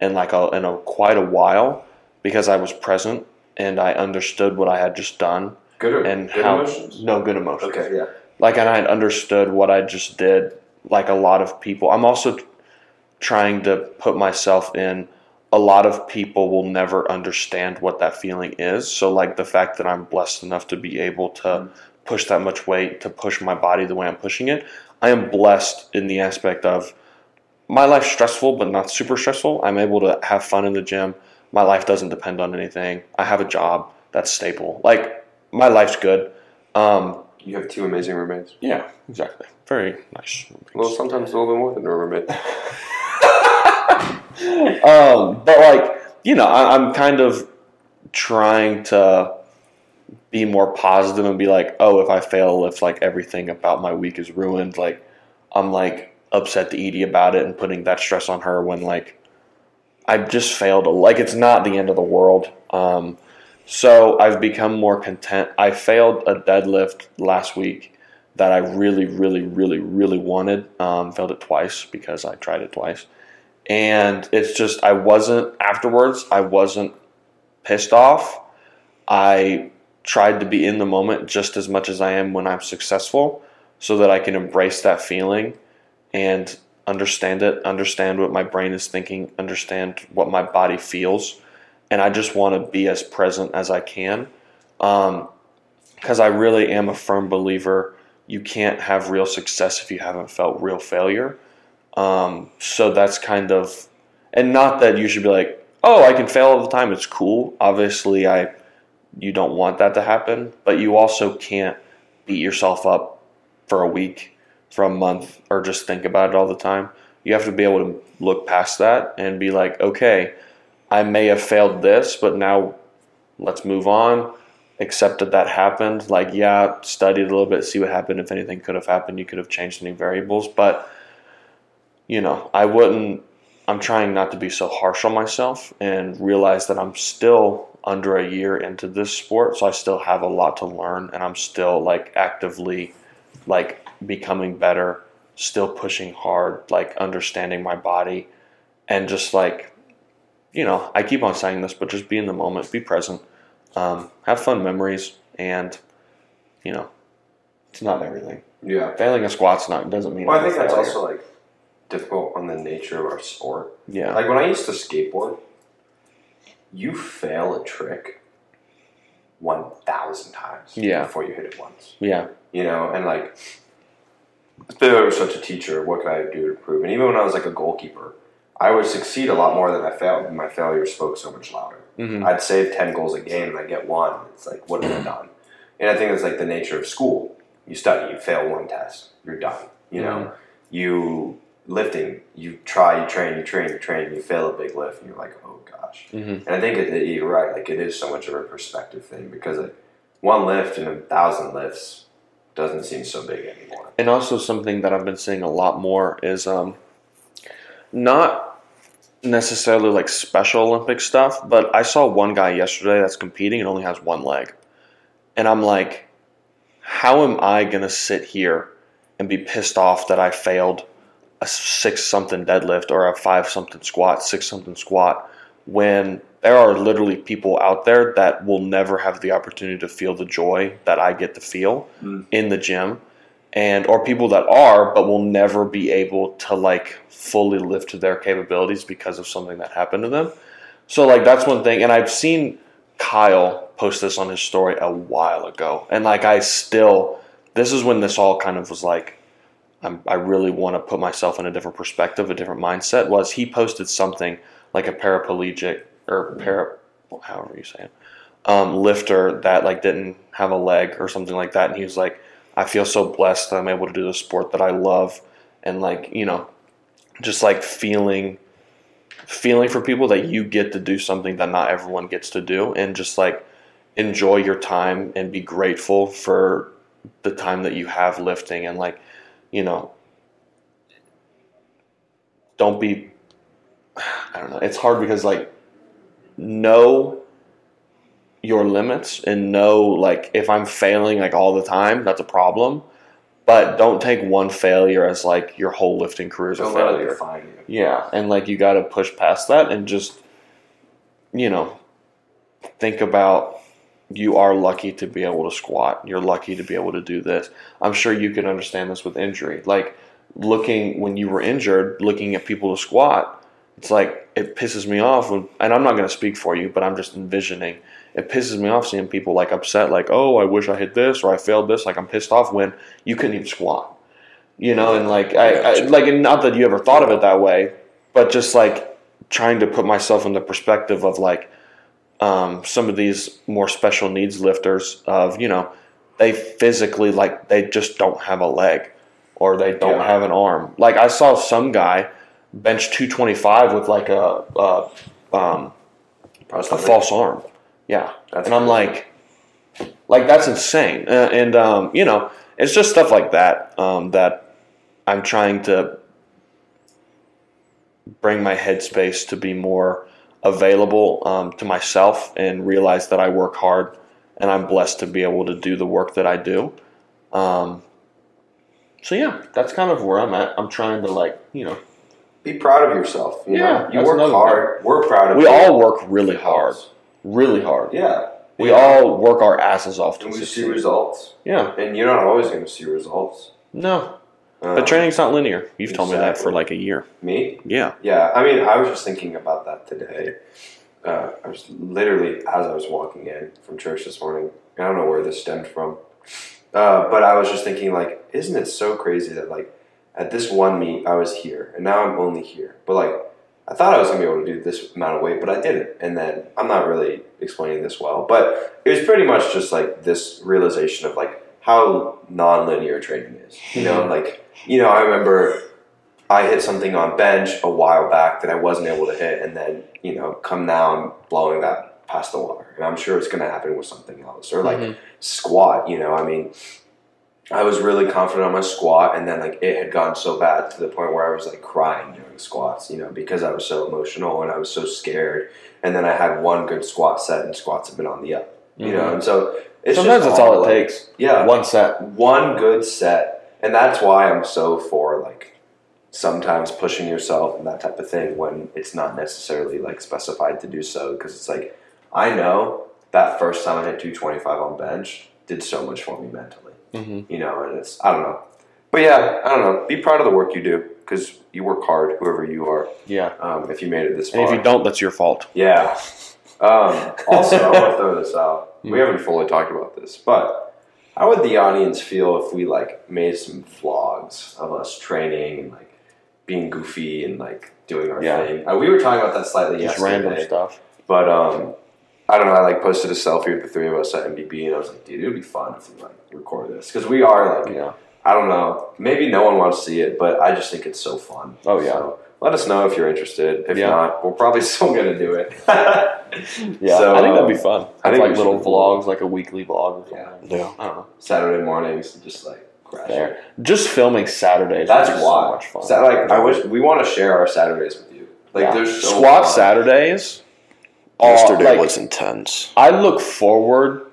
in like a, in a quite a while because I was present and I understood what I had just done Good and good how emotions? no good emotions Okay, yeah. like and I had understood what I just did like a lot of people I'm also trying to put myself in a lot of people will never understand what that feeling is so like the fact that I'm blessed enough to be able to mm-hmm. push that much weight to push my body the way I'm pushing it I am blessed in the aspect of my life's stressful, but not super stressful. I'm able to have fun in the gym. My life doesn't depend on anything. I have a job that's stable. Like my life's good. Um, You have two amazing roommates. yeah, exactly. Very nice. Well, sometimes a little bit more than a roommate. um, but like you know, I, I'm kind of trying to be more positive and be like, oh, if I fail if like everything about my week is ruined. Like I'm like upset to Edie about it and putting that stress on her when like I just failed. Like it's not the end of the world. Um, so I've become more content. I failed a deadlift last week that I really, really, really, really wanted. Um, failed it twice because I tried it twice and it's just I wasn't afterwards. I wasn't pissed off. I tried to be in the moment just as much as I am when I'm successful, so that I can embrace that feeling and understand it, understand what my brain is thinking, understand what my body feels, and I just want to be as present as I can, because I really am a firm believer. You can't have real success if you haven't felt real failure. Um, so that's kind of, and not that you should be like, oh, I can fail all the time. It's cool. Obviously, I, you don't want that to happen, but you also can't beat yourself up for a week, for a month, or just think about it all the time. You have to be able to look past that and be like, okay, I may have failed this, but now let's move on. Accept that that happened. Like, yeah, studied a little bit, see what happened. If anything could have happened, you could have changed any variables, but you know, I wouldn't. I'm trying not to be so harsh on myself and realize that I'm still under a year into this sport, so I still have a lot to learn, and I'm still like actively, like becoming better, still pushing hard, like understanding my body, and just like, you know, I keep on saying this, but just be in the moment, be present, um, have fun memories, and you know, it's not everything. Yeah. Failing a squat's not doesn't mean. Well, I think that's failure. also like difficult on the nature of our sport. yeah. Like when I used to skateboard, you fail a trick one thousand times Yeah. before you hit it once. Yeah. You know, and like it's been over such a teacher. What could I do to improve? And even when I was like a goalkeeper, I would succeed a lot more than I failed. My failures spoke so much louder. hmm I'd save ten goals a game and I get one. It's like what have I done? And I think it's like the nature of school. You study, you fail one test, you're done. You know, you lifting, you try, you train, you train, you train, you fail a big lift, and you're like, oh gosh. hmm And I think it- you're right. Like it is so much of a perspective thing because like, one lift and a thousand lifts doesn't seem so big anymore. And also something that I've been seeing a lot more is um, not necessarily like Special Olympic stuff, but I saw one guy yesterday that's competing and only has one leg, and I'm like, how am I gonna sit here and be pissed off that I failed a six something deadlift or a five something squat, six something squat, when there are literally people out there that will never have the opportunity to feel the joy that I get to feel Mm. in the gym and or people that are but will never be able to like fully live to their capabilities because of something that happened to them. So like that's one thing and I've seen Kyle post this on his story a while ago and like I still this is when this all kind of was like I'm, I really want to put myself in a different perspective, a different mindset. Was he posted something like a paraplegic or para, however you say it, um, lifter that like didn't have a leg or something like that, and he was like, "I feel so blessed that I'm able to do the sport that I love," and like you know, just like feeling, feeling for people that you get to do something that not everyone gets to do, and just like enjoy your time and be grateful for the time that you have lifting. And like you know don't be i don't know. It's hard because like know your limits and know like if i'm failing like all the time that's a problem but don't take one failure as like your whole lifting career is a Don't let it failure yeah, and like you got to push past that and just, you know, think about you are lucky to be able to squat. You're lucky to be able to do this. I'm sure you can understand this with injury. Like looking when you were injured, looking at people to squat, it's like it pisses me off. When, and I'm not going to speak for you, but I'm just envisioning. It pisses me off seeing people like upset, like, oh, I wish I hit this or I failed this. Like I'm pissed off when you couldn't even squat. you know, and like I, I like and not that you ever thought of it that way, but just like trying to put myself in the perspective of like um, some of these more special needs lifters of you know they physically like they just don't have a leg or they don't Yeah. have an arm. Like I saw some guy bench 225 with like a, a um, a false arm. Yeah, That's and I'm like, like that's insane. Uh, and um, you know, it's just stuff like that um, that I'm trying to bring my headspace to be more available um, to myself and realize that I work hard and I'm blessed to be able to do the work that I do. Um, so yeah, that's kind of where I'm at. I'm trying to like, you know, Be proud of yourself. You Yeah, know, you work another hard. We're proud of we you. all work really hard, really hard. Yeah. We Yeah. all work our asses off to And we see results. Yeah, And you're not always going to see results. no, Um, but training's not linear. You've told me that for like a year. Me? Yeah, Yeah. I mean, I was just thinking about that today. Uh, I was literally, as I was walking in from church this morning, I don't know where this stemmed from, uh, but I was just thinking, like, isn't it so crazy that, like, at this one meet, I was here, and now I'm only here. But, like, I thought I was to be able to do this amount of weight, but I didn't. And then I'm not really explaining this well, but it was pretty much just like this realization of like how non-linear training is. You know, like you know, I remember I hit something on bench a while back that I wasn't able to hit, and then you know, come now I'm blowing that past the water, and I'm sure it's to happen with something else or like Mhm. squat. You know, I mean. I was really confident on my squat, and then like it had gone so bad to the point where I was like crying during squats, you know, because I was so emotional and I was so scared. And then I had one good squat set, and squats have been on the up, you know. Mm-hmm. And so it's sometimes that's all it like- takes. Yeah, One set. one good set, and that's why I'm so for like sometimes pushing yourself and that type of thing when it's not necessarily like specified to do so because it's like I know that first time I hit 225 on bench did so much for me mentally, hmm you know, and it's I don't know, but yeah, I don't know. Be proud of the work you do because you work hard, whoever you are. Yeah, Um, if you made it this and far, if you don't, that's your fault. yeah. Um, also, I want to throw this out. We Hmm. haven't fully talked about this, but how would the audience feel if we like made some vlogs of us training and like being goofy and like doing our Yeah. thing? Uh, we were talking about that slightly Just yesterday, random stuff. but um, I don't know. I like posted a selfie with the three of us at MBB, and I was like, dude, it would be fun if we like record this because we are like, Yeah. I don't know, maybe no one wants to see it, but I just think it's so fun. Oh, yeah. So, let us know if you're interested. If Yeah. not, we're probably still gonna do it. Yeah, So, I think that'd be um, fun. I think like little vlogs, like a weekly vlog or something. Yeah. Yeah. I don't know. Saturday mornings, just like. There. Just filming Saturdays. That's why. so much fun. Sa- like I wish we want to share our Saturdays with you. Like Yeah. there's so squat fun. Saturdays. Yesterday like, was intense. I look forward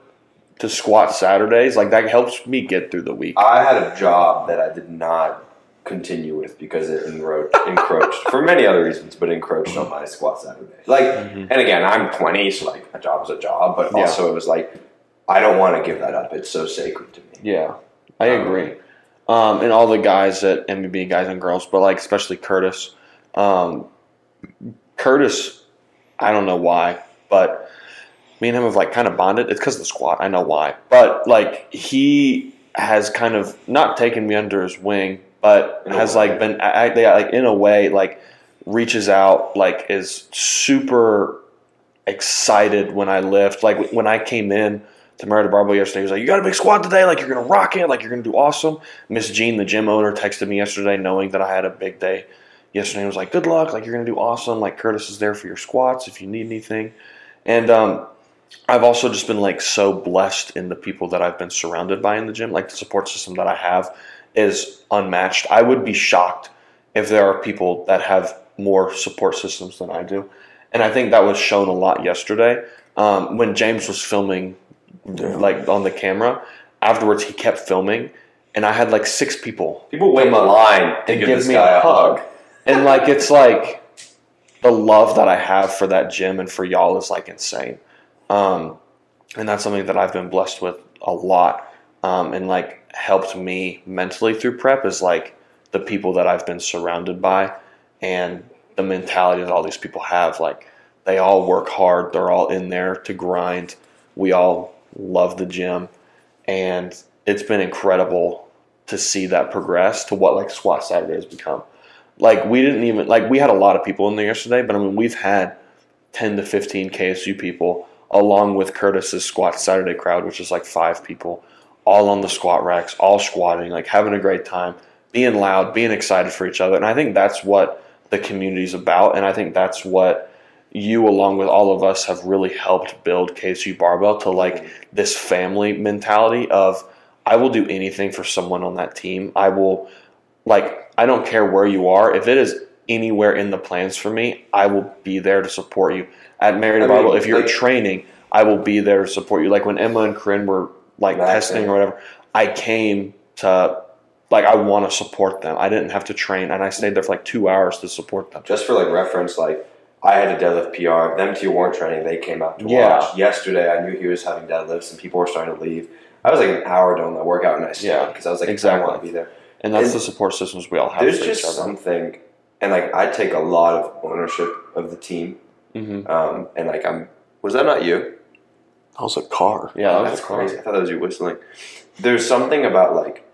to squat Saturdays. Like that helps me get through the week. I had a job that I did not continue with because it enro- encroached for many other reasons, but encroached on my squat Saturday. Like, Mhm. and again, I'm 20, so like a job's a job, but Yeah. also it was like I don't want to give that up. It's so sacred to me. Yeah, I agree. Um, and all the guys at MBB, guys and girls, but like especially Curtis. Um, Curtis, I don't know why, but me and him have like kind of bonded. It's because of the squat. I know why, but like he has kind of not taken me under his wing, but In has like been I, yeah, like in a way like reaches out, like is super excited when I lift. Like when I came in to Marietta Barbell yesterday, he was like, "You got a big squat today? Like you're gonna rock it? Like you're gonna do awesome." Miss Jean, the gym owner, texted me yesterday, knowing that I had a big day yesterday. and was like, "Good luck. Like you're gonna do awesome. Like Curtis is there for your squats if you need anything." And um, I've also just been like so blessed in the people that I've been surrounded by in the gym. Like the support system that I have is unmatched. I would be shocked if there are people that have more support systems than I do. And I think that was shown a lot yesterday um, when James was filming, like on the camera. Afterwards, he kept filming, and I had like six people People wait in line to give, give this me guy a hug. And like it's like the love that I have for that gym and for y'all is like insane. Um, and that's something that I've been blessed with a lot, um, and like helped me mentally through prep is like the people that I've been surrounded by, and the mentality that all these people have. Like they all work hard, they're all in there to grind. We all love the gym, and it's been incredible to see that progress to what like squat Saturday has become. Like we didn't even like we had a lot of people in there yesterday, but I mean we've had ten to fifteen KSU people along with Curtis's squat Saturday crowd, which is like five people, all on the squat racks, all squatting, like having a great time, being loud, being excited for each other. And I think that's what the community's about. And I think that's what you, along with all of us, have really helped build KSU Barbell to like this family mentality of I will do anything for someone on that team. I will, like, I don't care where you are. If it is anywhere in the plans for me, I will be there to support you at Married I Barbell. mean, If you're like- training, I will be there to support you. Like when Emma and Corinne were like testing or whatever, I came to like I want to support them. I didn't have to train, and I stayed there for like two hours to support them. Just for like reference, like I had a deadlift PR. Them two weren't training; they came out to Yeah. watch. Yesterday, I knew he was having deadlifts, and people were starting to leave. I was like an hour doing the workout, and I stayed Yeah, because I was like, I exactly. want to be there. And that's And the support systems we all have There's for just each other. something, and like I take a lot of ownership of the team, hmm um, and like I'm. Was that not you? That was a car. Yeah, that was that's cool. crazy. I thought that was you whistling. There's something about like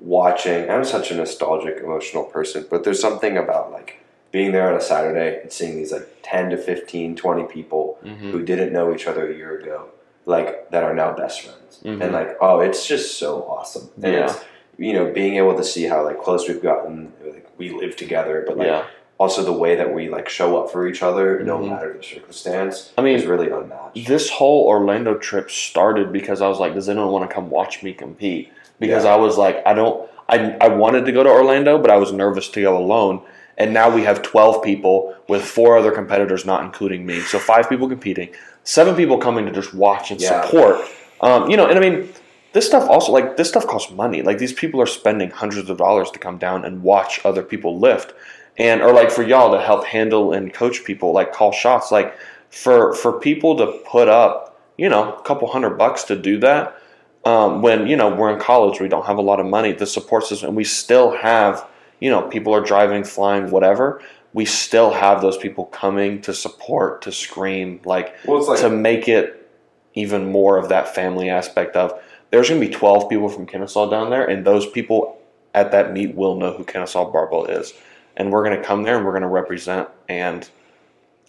watching. I'm such a nostalgic, emotional person, but there's something about like being there on a Saturday and seeing these like 10 to 15, 20 people hmm who didn't know each other a year ago, like that are now best friends, Mhm. and like oh, it's just so awesome. And Yeah. it's you know being able to see how like close we've gotten. Like, we live together, but like yeah, also the way that we like show up for each other, no Mhm. matter the circumstance, I mean, is really unmatched. this whole Orlando trip started because I was like, does anyone want to come watch me compete? Because Yeah. I was like, I don't, I, I wanted to go to Orlando, but I was nervous to go alone. And now we have 12 people with four other competitors, not including me. So five people competing, seven people coming to just watch and Yeah. support. Um, you know, and I mean, this stuff also, like, this stuff costs money. Like, these people are spending hundreds of dollars to come down and watch other people lift. And, or like for y'all to help handle and coach people, like call shots. Like, for for people to put up, you know, a couple hundred bucks to do that, um, when you know we're in college, we don't have a lot of money. The support system, and we still have, you know, people are driving, flying, whatever. We still have those people coming to support, to scream, like well, like to make it even more of that family aspect of. There's going to be 12 people from Kennesaw down there, and those people at that meet will know who Kennesaw Barbell is. And we're going to come there and we're going to represent. And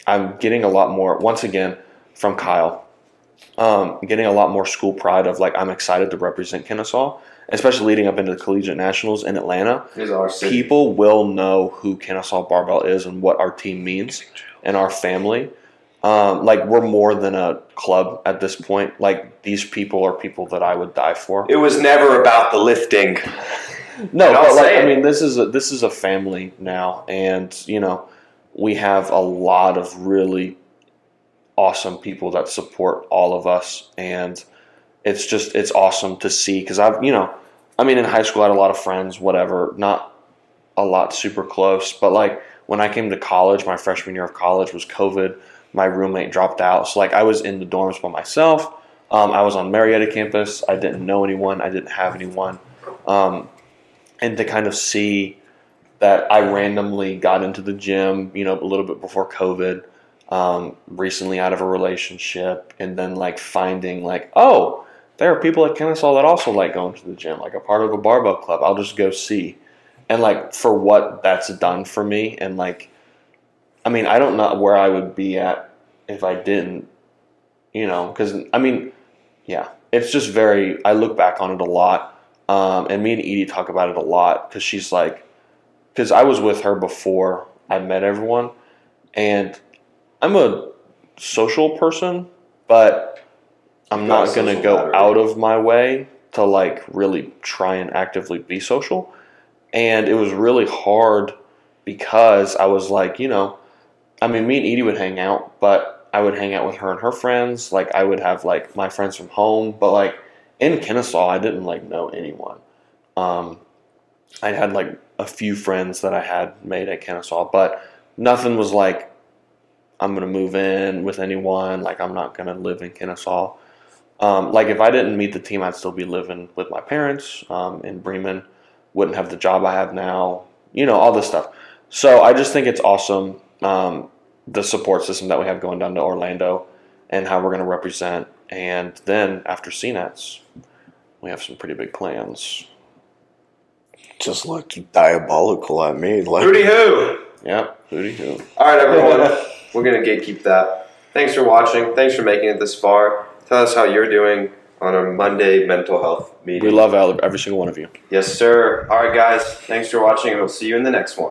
I'm getting a lot more, once again, from Kyle, um, getting a lot more school pride of like, I'm excited to represent Kennesaw, especially leading up into the Collegiate Nationals in Atlanta. Here's our city. People will know who Kennesaw Barbell is and what our team means and our family. Um, like we're more than a club at this point. Like these people are people that I would die for. It was never about the lifting. No, but like I mean, this is a, this is a family now, and you know, we have a lot of really awesome people that support all of us, and it's just it's awesome to see because I've you know, I mean, in high school I had a lot of friends, whatever, not a lot super close, but like when I came to college, my freshman year of college was COVID. My roommate dropped out, so like I was in the dorms by myself. Um, I was on Marietta campus. I didn't know anyone. I didn't have anyone. Um, and to kind of see that I randomly got into the gym, you know, a little bit before COVID, um, recently out of a relationship, and then like finding like, oh, there are people at Kennesaw that also like going to the gym, like a part of a barbell club. I'll just go see, and like for what that's done for me, and like, I mean, I don't know where I would be at if I didn't, you know, because I mean, yeah, it's just very. I look back on it a lot. Um, and me and Edie talk about it a lot because she's like, because I was with her before I met everyone, and I'm a social person, but I'm not gonna go battery. out of my way to like really try and actively be social. And it was really hard because I was like, you know, I mean, me and Edie would hang out, but I would hang out with her and her friends. Like, I would have like my friends from home, but like in Kennesaw, I didn't like know anyone. Um, I had like a few friends that I had made at Kennesaw, but nothing was like I'm gonna move in with anyone. Like I'm not gonna live in Kennesaw. Um, like if I didn't meet the team, I'd still be living with my parents um, in Bremen. Wouldn't have the job I have now. You know all this stuff. So I just think it's awesome um, the support system that we have going down to Orlando and how we're going to represent. And then after CNETs, we have some pretty big plans. just looked diabolical at me. Like Hooty who? Yep. Hooty who. All right, everyone. We're gonna gatekeep that. Thanks for watching. Thanks for making it this far. Tell us how you're doing on our Monday mental health meeting. We love every single one of you. Yes, sir. All right, guys. Thanks for watching, and we'll see you in the next one.